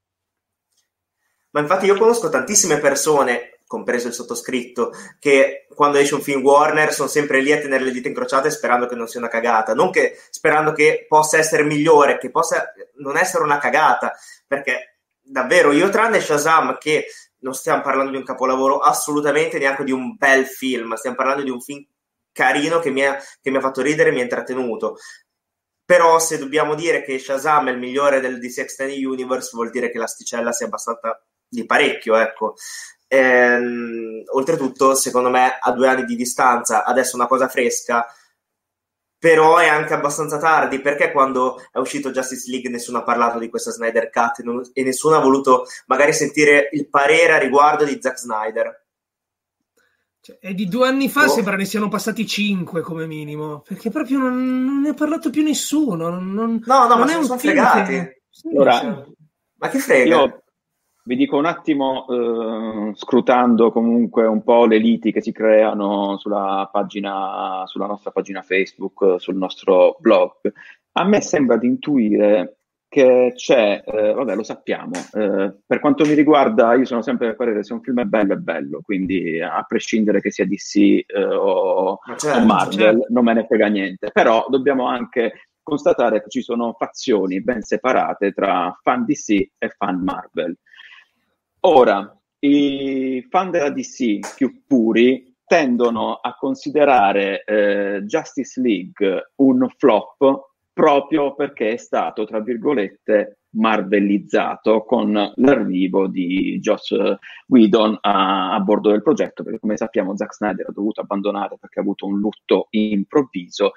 Ma infatti io conosco tantissime persone, compreso il sottoscritto, che quando esce un film Warner sono sempre lì a tenere le dita incrociate sperando che non sia una cagata, non che sperando che possa essere migliore, che possa non essere una cagata, perché davvero io tranne Shazam che non stiamo parlando di un capolavoro assolutamente neanche di un bel film, stiamo parlando di un film carino che mi ha, che mi ha fatto ridere e mi ha intrattenuto. Però se dobbiamo dire che Shazam è il migliore del DC Extended Universe, vuol dire che l'asticella sia abbastanza di parecchio, ecco. Ehm, oltretutto, secondo me, a due anni di distanza, adesso una cosa fresca, però è anche abbastanza tardi, perché quando è uscito Justice League nessuno ha parlato di questa Snyder Cut e, non- e nessuno ha voluto magari sentire il parere a riguardo di Zack Snyder. Cioè, è di due anni fa, Oh. sembra ne siano passati cinque come minimo, perché proprio non, non ne ha parlato più nessuno. Non, non- No, no, non ma è un sono film fregati. che- sì, Allora, Ma che frega? Io vi dico un attimo, eh, scrutando comunque un po' le liti che si creano sulla pagina, sulla nostra pagina Facebook, sul nostro blog, a me sembra di intuire che c'è, eh, vabbè, lo sappiamo, eh, per quanto mi riguarda, io sono sempre del parere se un film è bello, è bello, quindi a prescindere che sia DC eh, o, Ma o certo, Marvel, certo. non me ne frega niente, però dobbiamo anche constatare che ci sono fazioni ben separate tra fan DC e fan Marvel. Ora, i fan della DC più puri tendono a considerare eh, Justice League un flop proprio perché è stato, tra virgolette, marvellizzato con l'arrivo di Joss Whedon a, a bordo del progetto, perché come sappiamo Zack Snyder ha dovuto abbandonare perché ha avuto un lutto improvviso.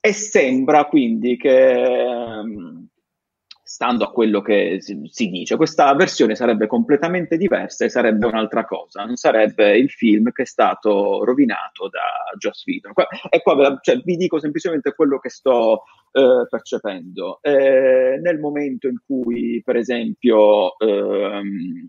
E sembra quindi che, ehm, stando a quello che si, dice, questa versione sarebbe completamente diversa e sarebbe un'altra cosa, non sarebbe il film che è stato rovinato da Joss Whedon. E qua cioè, vi dico semplicemente quello che sto eh, percependo. Eh, nel momento in cui, per esempio, ehm,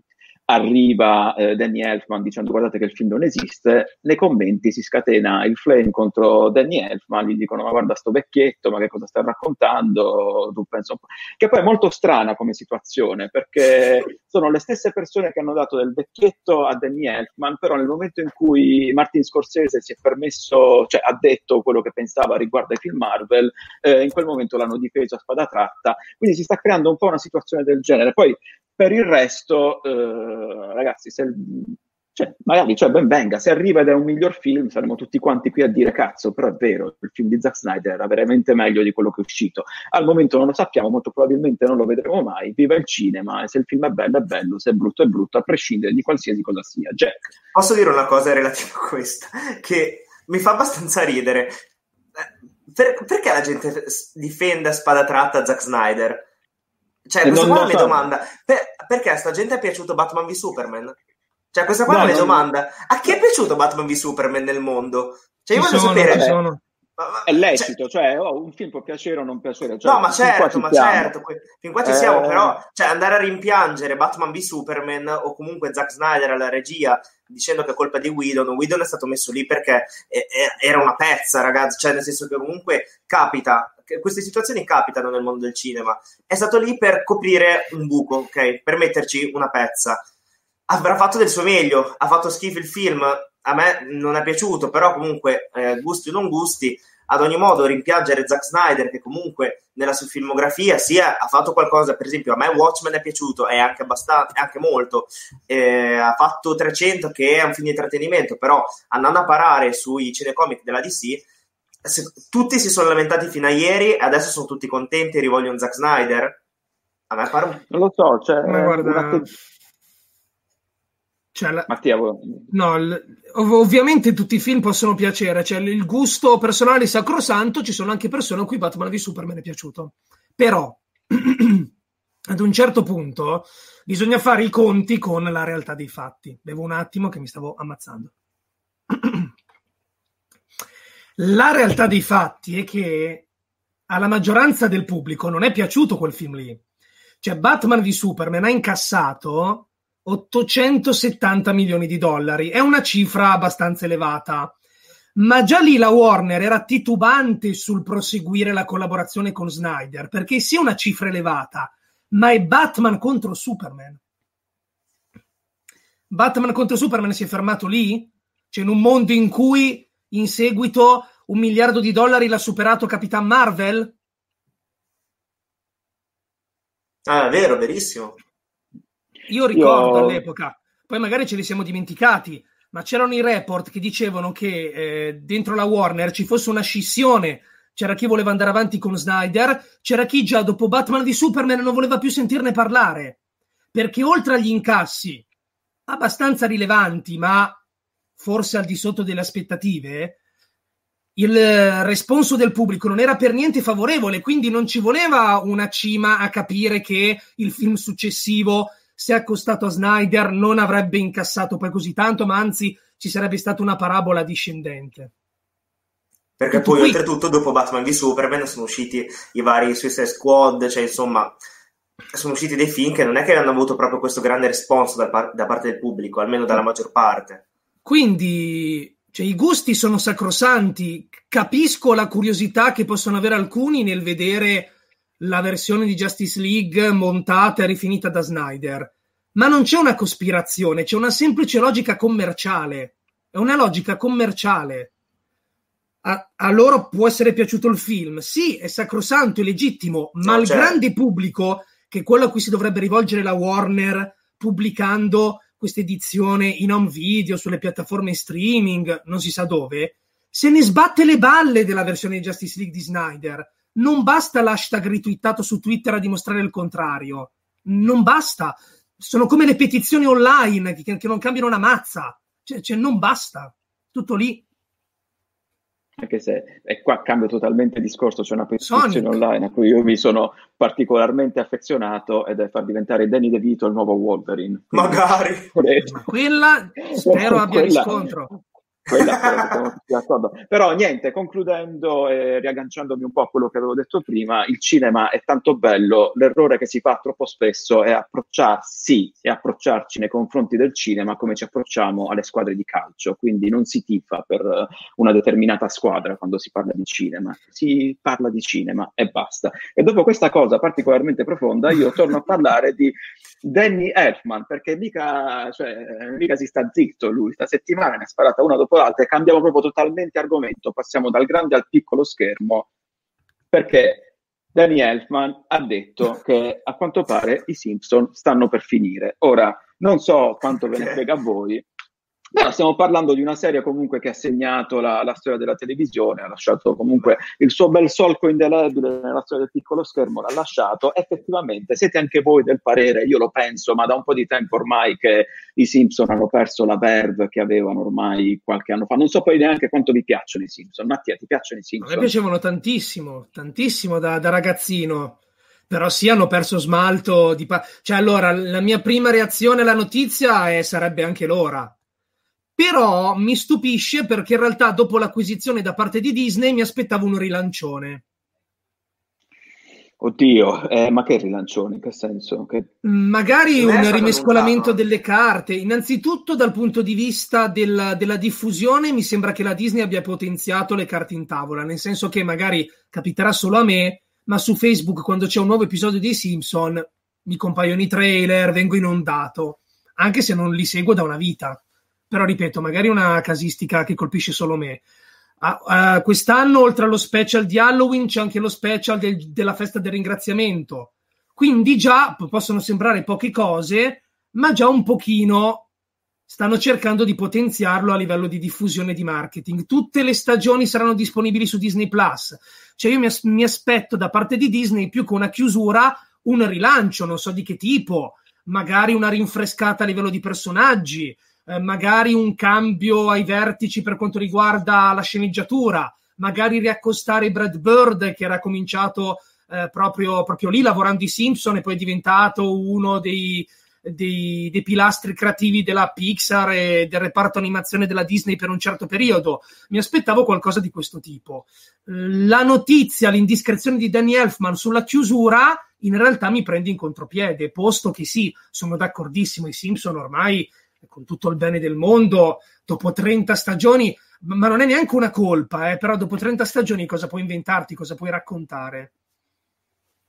arriva eh, Danny Elfman dicendo guardate che il film non esiste, nei commenti si scatena il flame contro Danny Elfman, gli dicono ma guarda sto vecchietto, ma che cosa stai raccontando? Tu penso. Che poi è molto strana come situazione, perché sono le stesse persone che hanno dato del vecchietto a Danny Elfman, però nel momento in cui Martin Scorsese si è permesso, cioè ha detto quello che pensava riguardo ai film Marvel, eh, in quel momento l'hanno difeso a spada tratta, quindi si sta creando un po' una situazione del genere. Poi per il resto, eh, ragazzi, se, cioè, magari cioè, ben venga, se arriva ed è un miglior film, saremo tutti quanti qui a dire cazzo, però è vero, il film di Zack Snyder era veramente meglio di quello che è uscito. Al momento non lo sappiamo, molto probabilmente non lo vedremo mai. Viva il cinema, e se il film è bello è bello, se è brutto è brutto, a prescindere di qualsiasi cosa sia. Jack. Posso dire una cosa relativa a questa che mi fa abbastanza ridere. Eh, Per- perché la gente difende a spada tratta Zack Snyder? Cioè, Eh, questa qua è la mia domanda. Per- perché a sta gente è piaciuto Batman v Superman? Cioè, questa qua è No, la mia non- domanda. A chi è piaciuto Batman v Superman nel mondo? Cioè, io ci voglio sono, sapere... ci sono. Ma- ma- È cioè, lecito, cioè, oh, un film può piacere o non piacere. Cioè, no, ma certo, ma siamo. certo, fin qua ci Eh, siamo, però cioè, andare a rimpiangere Batman v Superman o comunque Zack Snyder alla regia dicendo che è colpa di Whedon, Whedon è stato messo lì perché era una pezza, ragazzi, cioè nel senso che comunque capita, queste situazioni capitano nel mondo del cinema, è stato lì per coprire un buco, ok, per metterci una pezza. Avrà fatto del suo meglio, ha fatto schifo il film, a me non è piaciuto, però comunque eh, gusti o non gusti, ad ogni modo rimpiangere Zack Snyder che comunque nella sua filmografia sia ha fatto qualcosa, per esempio a me Watchmen è piaciuto, è anche abbastanza, è anche molto, eh, ha fatto 300 che è un film di intrattenimento, però andando a parare sui cinecomic della DC, se- tutti si sono lamentati fino a ieri e adesso sono tutti contenti e rivogliono Zack Snyder. A me pare un Non lo so, cioè, Ma guarda- Cioè, la- Mattia, vuoi- No, il- ov- ovviamente tutti i film possono piacere, cioè il gusto personale è sacrosanto, ci sono anche persone a cui Batman v Superman è piaciuto. Però, ad un certo punto, bisogna fare i conti con la realtà dei fatti. Bevo un attimo che mi stavo ammazzando. La realtà dei fatti è che alla maggioranza del pubblico non è piaciuto quel film lì. Cioè, Batman v Superman ha incassato 870 milioni di dollari. È una cifra abbastanza elevata. Ma già lì la Warner era titubante sul proseguire la collaborazione con Snyder, perché sia una cifra elevata, ma è Batman contro Superman. Batman contro Superman si è fermato lì? Cioè in un mondo in cui in seguito un miliardo di dollari l'ha superato Capitan Marvel? Ah, è vero, verissimo. Io ricordo Io- all'epoca, poi magari ce li siamo dimenticati, ma c'erano i report che dicevano che eh, dentro la Warner ci fosse una scissione, c'era chi voleva andare avanti con Snyder, c'era chi già dopo Batman di Superman non voleva più sentirne parlare, perché oltre agli incassi abbastanza rilevanti, ma forse al di sotto delle aspettative, il responso del pubblico non era per niente favorevole, quindi non ci voleva una cima a capire che il film successivo, se accostato a Snyder, non avrebbe incassato poi così tanto, ma anzi ci sarebbe stata una parabola discendente. Perché Tutto poi, qui. oltretutto, dopo Batman v Superman sono usciti i vari Suicide Squad, cioè insomma, sono usciti dei film che non è che hanno avuto proprio questo grande responso da, par- da parte del pubblico, almeno dalla maggior parte. Quindi cioè, i gusti sono sacrosanti. Capisco la curiosità che possono avere alcuni nel vedere la versione di Justice League montata e rifinita da Snyder. Ma non c'è una cospirazione, c'è una semplice logica commerciale. È una logica commerciale. A, a loro può essere piaciuto il film, sì, è sacrosanto, è legittimo, ma al certo. grande pubblico, che è quello a cui si dovrebbe rivolgere la Warner pubblicando questa edizione in home video sulle piattaforme streaming, non si sa dove, se ne sbatte le balle della versione di Justice League di Snyder. Non basta l'hashtag ritwittato su Twitter a dimostrare il contrario. Non basta. Sono come le petizioni online che, che non cambiano una mazza. Cioè, cioè, non basta. Tutto lì. Anche se e qua cambia totalmente discorso, c'è una petizione online a cui io mi sono particolarmente affezionato ed è far diventare Danny DeVito il nuovo Wolverine. Magari. Ma quella spero abbia Quella- riscontro. Quella d'accordo. Però niente, concludendo e riagganciandomi un po' a quello che avevo detto prima, il cinema è tanto bello, l'errore che si fa troppo spesso è approcciarsi e approcciarci nei confronti del cinema come ci approcciamo alle squadre di calcio, quindi non si tifa per una determinata squadra quando si parla di cinema, si parla di cinema e basta. E dopo questa cosa particolarmente profonda io torno a parlare di Danny Elfman, perché mica, cioè, mica si sta zitto lui, sta settimana ne ha sparata una dopo l'altra e cambiamo proprio totalmente argomento, passiamo dal grande al piccolo schermo, perché Danny Elfman ha detto che a quanto pare i Simpson stanno per finire. Ora, non so quanto ve ne frega a voi, però stiamo parlando di una serie comunque che ha segnato la, la storia della televisione, ha lasciato comunque il suo bel solco indelebile nella storia del piccolo schermo, l'ha lasciato. Effettivamente siete anche voi del parere, io lo penso, ma da un po' di tempo ormai che i Simpson hanno perso la verve che avevano ormai qualche anno fa. Non so poi neanche quanto vi piacciono i Simpson. Mattia, ti piacciono i A me Simpson? piacevano tantissimo, tantissimo da, da ragazzino. Però sì, hanno perso smalto pa- Cioè, allora, la mia prima reazione alla notizia è sarebbe anche l'ora. Però mi stupisce perché in realtà dopo l'acquisizione da parte di Disney mi aspettavo un rilancione. Oddio, eh, ma che rilancione? In che senso? Che... Magari Non è un rimescolamento delle carte. Innanzitutto, dal punto di vista della, della diffusione, mi sembra che la Disney abbia potenziato le carte in tavola, nel senso che magari capiterà solo a me, ma su Facebook, quando c'è un nuovo episodio dei Simpson, mi compaiono i trailer, vengo inondato, anche se non li seguo da una vita. Però, ripeto, magari è una casistica che colpisce solo me. Ah, ah, quest'anno, oltre allo special di Halloween, c'è anche lo special del- della festa del ringraziamento. Quindi già possono sembrare poche cose, ma già un pochino stanno cercando di potenziarlo a livello di diffusione di marketing. Tutte le stagioni saranno disponibili su Disney Plus. Cioè, io mi, as- mi aspetto da parte di Disney più che una chiusura, un rilancio, non so di che tipo. magari una rinfrescata a livello di personaggi, eh, magari un cambio ai vertici per quanto riguarda la sceneggiatura, magari riaccostare Brad Bird che era cominciato eh, proprio, proprio lì lavorando i Simpson e poi è diventato uno dei, dei, dei, pilastri creativi della Pixar e del reparto animazione della Disney per un certo periodo. Mi aspettavo qualcosa di questo tipo. La notizia, l'indiscrezione di Danny Elfman sulla chiusura in realtà mi prende in contropiede, posto che sì, sono d'accordissimo, i Simpson ormai, con tutto il bene del mondo, dopo 30 stagioni, ma non è neanche una colpa, eh, però dopo 30 stagioni cosa puoi inventarti, cosa puoi raccontare?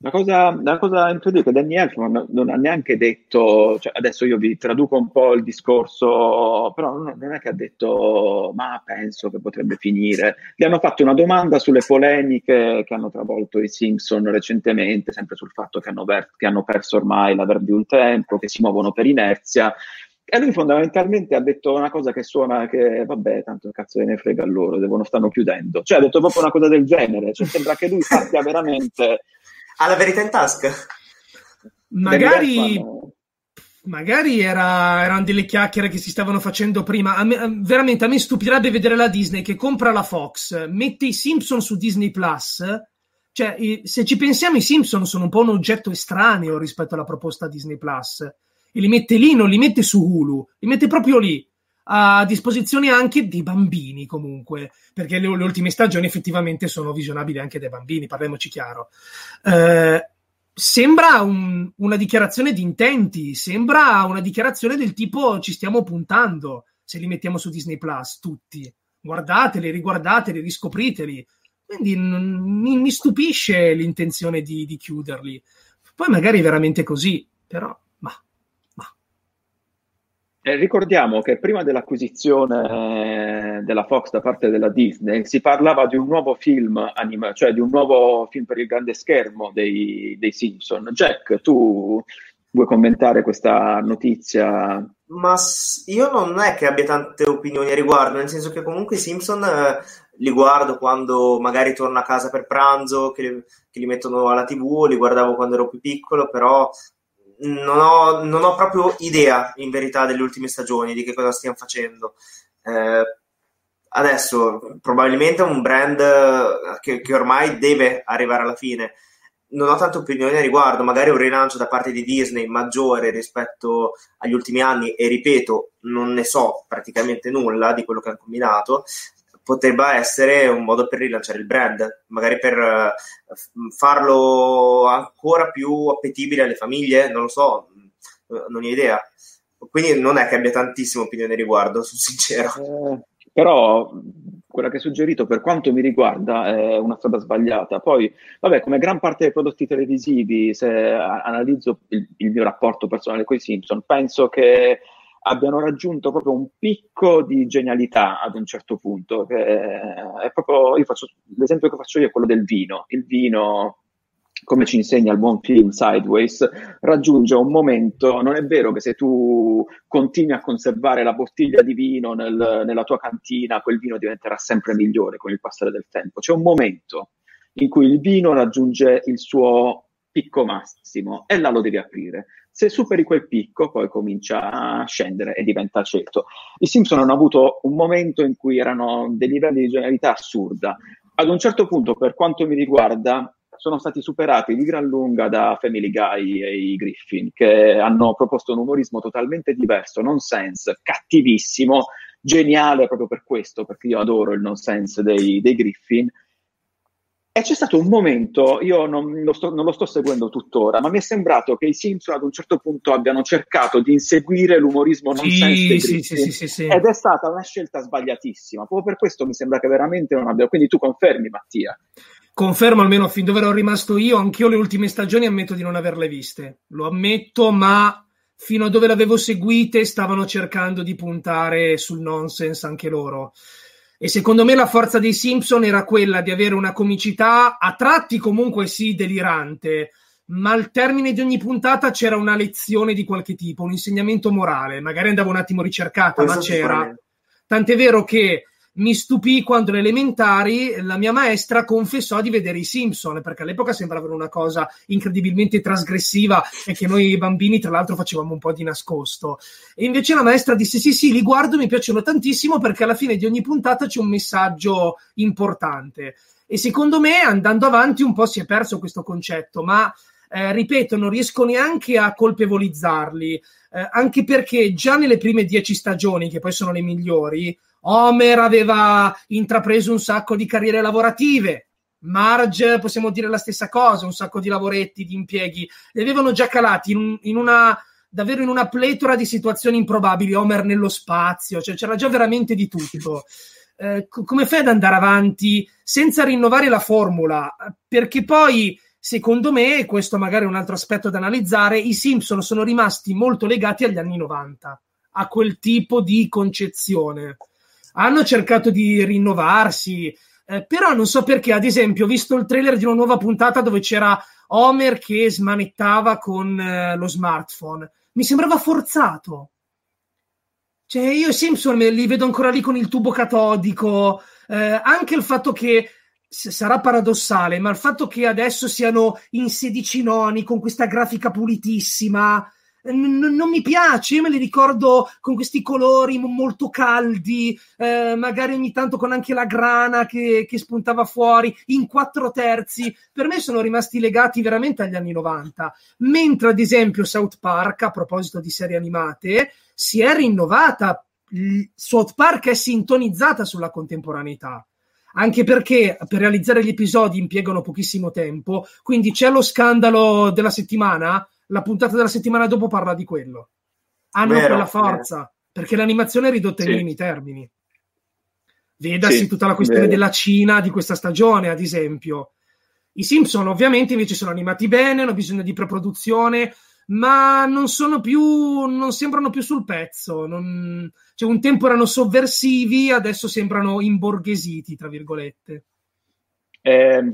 La cosa, la cosa incredibile è che Danny Elfman non ha neanche detto, cioè adesso io vi traduco un po' il discorso, però non, non, è che ha detto ma penso che potrebbe finire. Gli hanno fatto una domanda sulle polemiche che hanno travolto i Simpson recentemente, sempre sul fatto che hanno, ver- che hanno perso ormai l'aver di un tempo, che si muovono per inerzia. E lui fondamentalmente ha detto una cosa che suona che, vabbè, tanto cazzo ne frega a loro, devono, stanno chiudendo. Cioè ha detto proprio una cosa del genere, cioè sembra che lui sappia veramente ha la verità in tasca. Magari, magari era, erano delle chiacchiere che si stavano facendo prima. A me, veramente a me stupirebbe vedere la Disney che compra la Fox, mette i Simpson su Disney Plus. Cioè, se ci pensiamo, i Simpson sono un po' un oggetto estraneo rispetto alla proposta Disney Plus. E li mette lì, non li mette su Hulu, li mette proprio lì a disposizione anche dei bambini comunque, perché le, le, ultime stagioni effettivamente sono visionabili anche dai bambini, parliamoci chiaro. Eh, sembra un, una dichiarazione di intenti, sembra una dichiarazione del tipo ci stiamo puntando se li mettiamo su Disney Plus tutti. Guardateli, riguardateli, riscopriteli. Quindi n- mi, mi, stupisce l'intenzione di, di chiuderli. Poi magari è veramente così, però eh, ricordiamo che prima dell'acquisizione eh, della Fox da parte della Disney si parlava di un nuovo film, anima- cioè di un nuovo film per il grande schermo dei, dei Simpson. Jack, tu vuoi commentare questa notizia? Ma io non è che abbia tante opinioni a riguardo, nel senso che comunque i Simpson eh, li guardo quando magari torno a casa per pranzo, che che li mettono alla tv, li guardavo quando ero più piccolo, però non ho, non ho, proprio idea in verità delle ultime stagioni di che cosa stiamo facendo. Eh, adesso probabilmente è un brand che, che, ormai deve arrivare alla fine. Non ho tante opinioni a riguardo, magari un rilancio da parte di Disney maggiore rispetto agli ultimi anni e ripeto, non ne so praticamente nulla di quello che hanno combinato, potrebbe essere un modo per rilanciare il brand, magari per eh, farlo ancora più appetibile alle famiglie, non lo so, non ho idea. Quindi non è che abbia tantissime opinioni a riguardo, sono sincero. Eh, però quella che hai suggerito, per quanto mi riguarda, è una strada sbagliata. Poi, vabbè, come gran parte dei prodotti televisivi, se analizzo il, il mio rapporto personale con i Simpson, penso che abbiano raggiunto proprio un picco di genialità ad un certo punto. È proprio, io faccio, l'esempio che faccio io è quello del vino. Il vino, come ci insegna il buon film Sideways, raggiunge un momento, non è vero che se tu continui a conservare la bottiglia di vino nel, nella tua cantina, quel vino diventerà sempre migliore con il passare del tempo. C'è un momento in cui il vino raggiunge il suo picco massimo e là lo devi aprire. Se superi quel picco, poi comincia a scendere e diventa aceto. I Simpson hanno avuto un momento in cui erano dei livelli di genialità assurda. Ad un certo punto, per quanto mi riguarda, sono stati superati di gran lunga da Family Guy e i Griffin, che hanno proposto un umorismo totalmente diverso, nonsense, cattivissimo, geniale proprio per questo, perché io adoro il nonsense dei, dei Griffin, e c'è stato un momento, io non lo, sto, non lo, sto, seguendo tuttora, ma mi è sembrato che i Simpson ad un certo punto abbiano cercato di inseguire l'umorismo non sì, sì, sì, sì, sì, ed è stata una scelta sbagliatissima. Proprio per questo mi sembra che veramente non abbia. Quindi tu confermi, Mattia. Confermo almeno fin dove ero rimasto io, anch'io le ultime stagioni ammetto di non averle viste. Lo ammetto, ma fino a dove le avevo seguite stavano cercando di puntare sul nonsense anche loro. E secondo me la forza dei Simpson era quella di avere una comicità a tratti comunque sì delirante, ma al termine di ogni puntata c'era una lezione di qualche tipo, un insegnamento morale. Magari andava un attimo ricercata, Questo ma c'era. Tant'è vero che mi stupì quando alle elementari la mia maestra confessò di vedere i Simpson, perché all'epoca sembravano una cosa incredibilmente trasgressiva e che noi bambini, tra l'altro, facevamo un po' di nascosto. E invece la maestra disse: Sì, sì, li guardo, mi piacciono tantissimo perché alla fine di ogni puntata c'è un messaggio importante. E secondo me, andando avanti, un po' si è perso questo concetto, ma eh, ripeto, non riesco neanche a colpevolizzarli, eh, anche perché già nelle prime dieci stagioni, che poi sono le migliori, Homer aveva intrapreso un sacco di carriere lavorative. Marge, possiamo dire la stessa cosa, un sacco di lavoretti, di impieghi. Li avevano già calati in, in una davvero in una pletora di situazioni improbabili. Homer nello spazio, cioè c'era già veramente di tutto. Eh, come fai ad andare avanti senza rinnovare la formula? Perché poi, secondo me, questo magari è un altro aspetto da analizzare, i Simpson sono rimasti molto legati agli anni 90, a quel tipo di concezione hanno cercato di rinnovarsi, eh, però non so perché, ad esempio, ho visto il trailer di una nuova puntata dove c'era Homer che smanettava con eh, lo smartphone. Mi sembrava forzato. Cioè, io Simpson li vedo ancora lì con il tubo catodico. Eh, anche il fatto che sarà paradossale, ma il fatto che adesso siano in 16 noni con questa grafica pulitissima, n- non mi piace, io me li ricordo con questi colori molto caldi, eh, magari ogni tanto con anche la grana che, che, spuntava fuori in quattro terzi. Per me sono rimasti legati veramente agli anni 90. Mentre, ad esempio, South Park, a proposito di serie animate, si è rinnovata. South Park è sintonizzata sulla contemporaneità anche perché per realizzare gli episodi impiegano pochissimo tempo, quindi c'è lo scandalo della settimana, la puntata della settimana dopo parla di quello. Hanno vero, quella forza, vero. perché l'animazione è ridotta sì. ai minimi termini. Vedasi sì, tutta la questione vero. della Cina di questa stagione, ad esempio. I Simpson ovviamente invece sono animati bene, hanno bisogno di preproduzione, ma non sono più, non sembrano più sul pezzo. Non... Cioè, un tempo erano sovversivi, adesso sembrano imborghesiti, tra virgolette. Eh,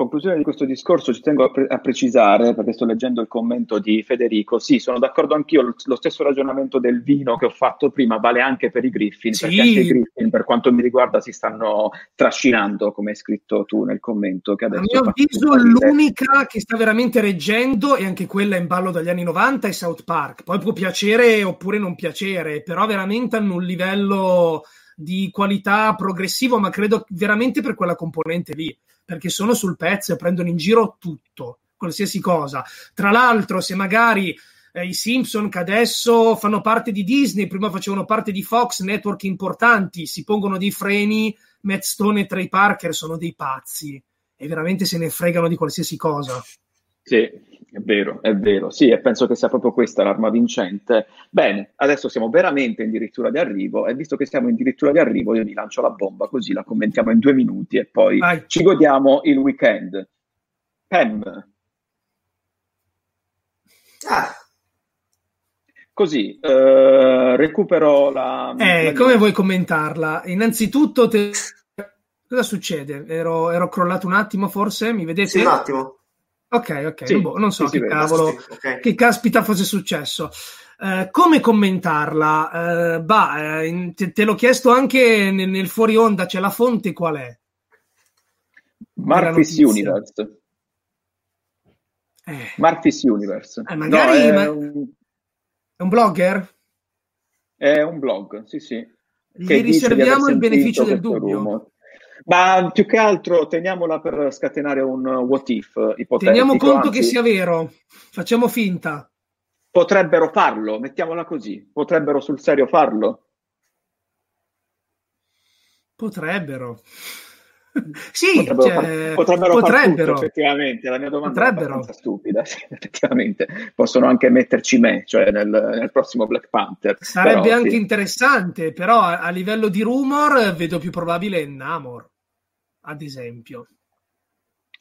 conclusione di questo discorso ci tengo a, pre- a, precisare, perché sto leggendo il commento di Federico, sì, sono d'accordo anch'io, lo, stesso ragionamento del vino che ho fatto prima vale anche per i Griffin, sì. perché anche i Griffin per quanto mi riguarda si stanno trascinando, come hai scritto tu nel commento. Che adesso a mio avviso l'unica che sta veramente reggendo, e anche quella in ballo dagli anni 90, è South Park. Poi può piacere oppure non piacere, però veramente hanno un livello di qualità progressivo, ma credo veramente per quella componente lì perché sono sul pezzo e prendono in giro tutto, qualsiasi cosa. Tra l'altro, se magari eh, i Simpson che adesso fanno parte di Disney, prima facevano parte di Fox, network importanti, si pongono dei freni, Matt Stone e Trey Parker sono dei pazzi e veramente se ne fregano di qualsiasi cosa. Sì, è vero, è vero. Sì, e penso che sia proprio questa l'arma vincente. Bene, adesso siamo veramente addirittura di arrivo e visto che siamo addirittura di arrivo io vi lancio la bomba così la commentiamo in due minuti e poi Vai. ci godiamo il weekend. Pam. Ah. Così, eh, recupero la... Eh, la come vuoi commentarla? Innanzitutto, te... cosa succede? Ero, ero crollato un attimo forse? Mi vedete? Sì, un attimo. Ok, ok, sì, boh, non so sì, che cavolo, okay. che caspita fosse successo. Uh, come commentarla? Uh, bah, uh, te, te, l'ho chiesto anche nel, nel, fuori onda, c'è la fonte qual è? Marfis Universe. Eh. Marfis Universe. Eh, magari no, è, ma... un... è, un... blogger? È un blog, sì, sì. Gli riserviamo il beneficio del dubbio. Rumor. Ma più che altro teniamola per scatenare un what if ipotetico. Teniamo conto anzi, che sia vero, facciamo finta. Potrebbero farlo, mettiamola così, potrebbero sul serio farlo. Potrebbero. sì, potrebbero, cioè, far, potrebbero, potrebbero. Tutto, effettivamente. La mia domanda potrebbero. è stupida, sì, effettivamente. Possono anche metterci me, cioè nel, nel prossimo Black Panther. Sarebbe però, anche sì. interessante, però a, a, livello di rumor vedo più probabile Namor, ad esempio.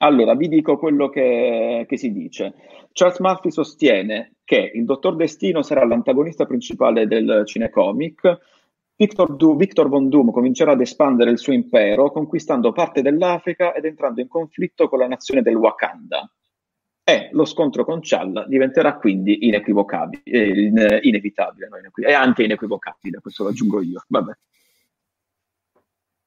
Allora, vi dico quello che, che si dice. Charles Murphy sostiene che il Dottor Destino sarà l'antagonista principale del cinecomic, Victor, du- Victor, von Doom comincerà ad espandere il suo impero, conquistando parte dell'Africa ed entrando in conflitto con la nazione del Wakanda. E lo scontro con Challa diventerà quindi inequivocabile, eh, inevitabile, no, inequi- e anche inequivocabile, questo lo aggiungo io. Vabbè.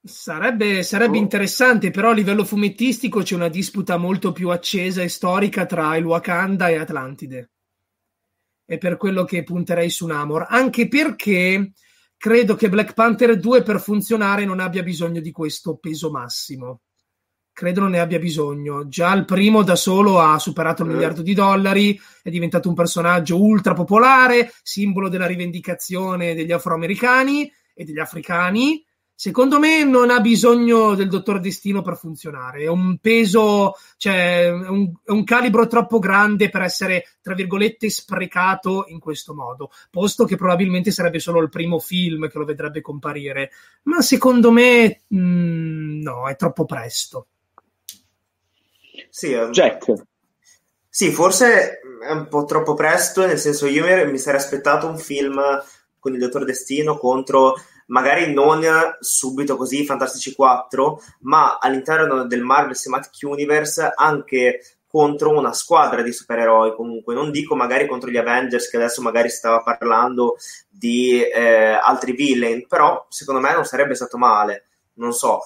Sarebbe, sarebbe Oh. interessante, però a livello fumettistico c'è una disputa molto più accesa e storica tra il Wakanda e Atlantide. È per quello che punterei su Namor, anche perché credo che Black Panther 2 per funzionare non abbia bisogno di questo peso massimo. Credo non ne abbia bisogno. Già il primo da solo ha superato il Eh. miliardo di dollari, è diventato un personaggio ultra popolare, simbolo della rivendicazione degli afroamericani e degli africani. Secondo me non ha bisogno del dottor Destino per funzionare. È un peso, cioè è un, è un calibro troppo grande per essere, tra virgolette, sprecato in questo modo. Posto che probabilmente sarebbe solo il primo film che lo vedrebbe comparire. Ma secondo me, mh, no, è troppo presto. Sì, eh, Jack, Sì, forse è un po' troppo presto, nel senso io mi, mi sarei aspettato un film con il Dottor Destino contro, magari non subito così Fantastici 4, ma all'interno del Marvel Cinematic Universe anche contro una squadra di supereroi comunque, non dico magari contro gli Avengers che adesso magari stava parlando di eh, altri villain, però secondo me non sarebbe stato male, non so.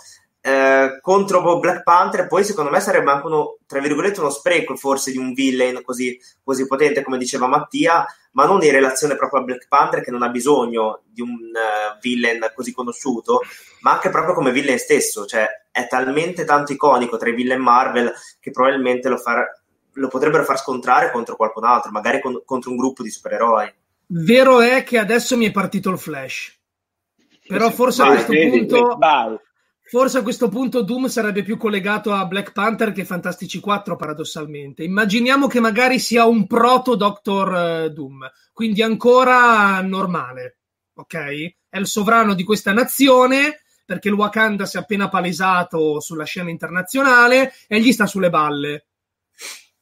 Eh, contro Black Panther, poi secondo me sarebbe anche uno, tra virgolette, uno spreco forse di un villain così, così potente come diceva Mattia, ma non in relazione proprio a Black Panther che non ha bisogno di un uh, villain così conosciuto, ma anche proprio come villain stesso, cioè è talmente tanto iconico tra i villain Marvel che probabilmente lo, far, lo potrebbero far scontrare contro qualcun altro, magari con, contro un gruppo di supereroi. Vero è che adesso mi è partito il flash. Però forse Vai, a questo vedi, punto vai. Forse a questo punto Doom sarebbe più collegato a Black Panther che Fantastici 4, paradossalmente. Immaginiamo che magari sia un proto Doctor eh, Doom, quindi ancora normale, ok? È il sovrano di questa nazione perché il Wakanda si è appena palesato sulla scena internazionale e gli sta sulle balle.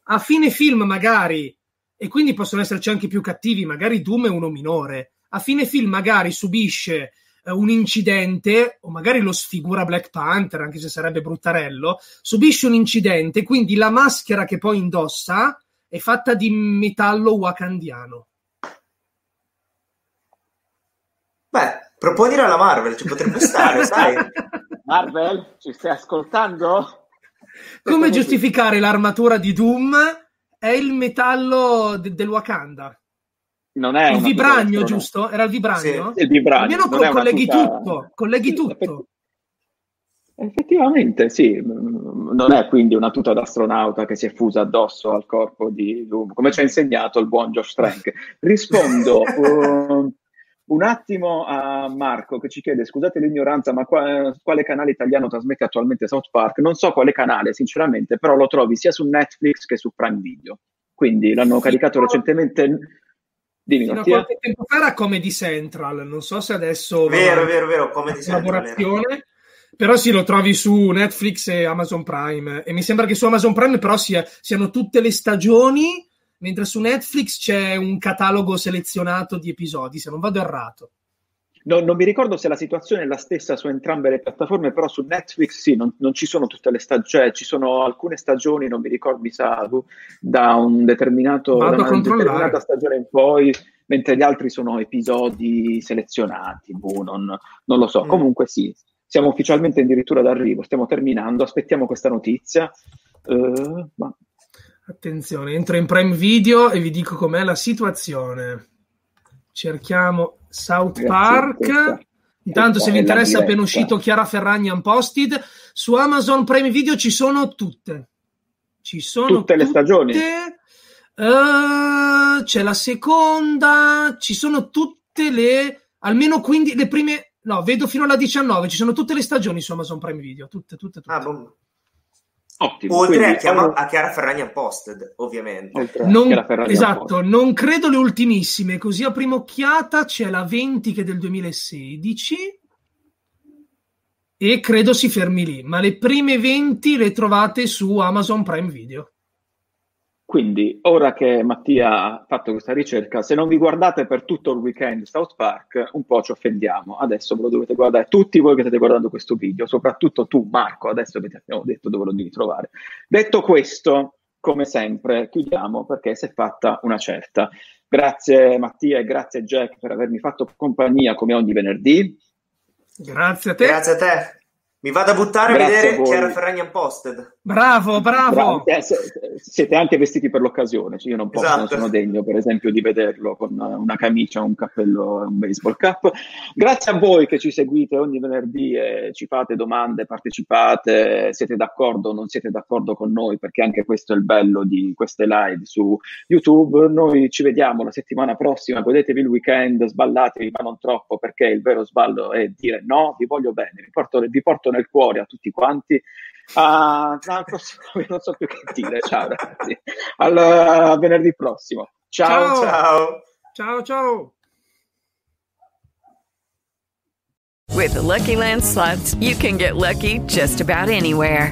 A fine film, magari, e quindi possono esserci anche più cattivi, magari Doom è uno minore. A fine film, magari subisce un incidente, o magari lo sfigura Black Panther, anche se sarebbe bruttarello, subisce un incidente, quindi la maschera che poi indossa è fatta di metallo wakandiano. Beh, proponere alla Marvel, ci potrebbe stare, sai? Marvel, ci stai ascoltando? Come giustificare l'armatura di Doom è il metallo de- del Wakanda. Non è il vibragno, giusto? Era il vibragno? Sì, il vibragno. Almeno una colleghi tuta- tutto, colleghi Sì, tutto. effetti- Effettivamente, sì, non è quindi una tuta d'astronauta che si è fusa addosso al corpo di Doom, come ci ha insegnato il buon Josh Trank. Rispondo uh, un attimo a Marco che ci chiede: scusate l'ignoranza, ma qua- quale canale italiano trasmette attualmente South Park? Non so quale canale, sinceramente, però lo trovi sia su Netflix che su Prime Video. Quindi l'hanno caricato recentemente. Dimmi, Fino a Mattia. qualche tempo fa era Comedy Central, non so se adesso Vero, va- vero, vero, come ti senti? collaborazione. Però sì, lo trovi su Netflix e Amazon Prime. E mi sembra che su Amazon Prime però sia- siano tutte le stagioni, mentre su Netflix c'è un catalogo selezionato di episodi, se non vado errato. No, non mi ricordo se la situazione è la stessa su entrambe le piattaforme, però su Netflix sì, non, non ci sono tutte le stagioni, cioè ci sono alcune stagioni, non mi ricordo, mi sa, da un determinato, da una determinata stagione in poi, mentre gli altri sono episodi selezionati, boh, non, non lo so. Mm. Comunque sì, siamo ufficialmente addirittura d'arrivo, stiamo terminando, aspettiamo questa notizia. Eh, ma Attenzione, entro in Prime Video e vi dico com'è la situazione. Cerchiamo South Grazie, Park. Intanto, è se vi interessa, appena diretta. uscito Chiara Ferragni Unposted. Su Amazon Prime Video ci sono tutte. Ci sono Tutte le stagioni? Eh, c'è la seconda, ci sono tutte le almeno 15 le prime no, vedo fino alla 19, ci sono tutte le stagioni su Amazon Prime Video, tutte tutte tutte. Ah, boh. Ottimo. Oltre quindi, a, chiama- allora- a Chiara Ferragni Unposted, ovviamente. Non- esatto, Unposted. non credo le ultimissime, così a prima occhiata c'è la 20 che è del 2016 e credo si fermi lì, ma le prime 20 le trovate su Amazon Prime Video. Quindi, ora che Mattia ha fatto questa ricerca, se non vi guardate per tutto il weekend South Park, un po' ci offendiamo. Adesso ve lo dovete guardare tutti voi che state guardando questo video, soprattutto tu, Marco, adesso che ti abbiamo detto dove lo devi trovare. Detto questo, come sempre, chiudiamo perché si è fatta una certa. Grazie Mattia e grazie Jack per avermi fatto compagnia come ogni venerdì. Grazie a te. Grazie a te. Mi vado a buttare a Grazie a vedere voi. Chiara Ferragni Unposted. Bravo, bravo. Bra- eh, siete anche vestiti per l'occasione, cioè io non posso, non Esatto. sono degno per esempio di vederlo con una camicia, un cappello e un baseball cap. Grazie a voi che ci seguite ogni venerdì e ci fate domande, partecipate, siete d'accordo o non siete d'accordo con noi, perché anche questo è il bello di queste live su YouTube. Noi ci vediamo la settimana prossima, godetevi il weekend, sballatevi ma non troppo, perché il vero sballo è dire no, vi voglio bene, vi porto, vi porto nel cuore a tutti quanti. Ah, prossimo, non so più che dire. Ciao ragazzi, al a venerdì prossimo. Ciao. Ciao. Ciao. Ciao, ciao. With the Lucky Land slots, you can get lucky just about anywhere.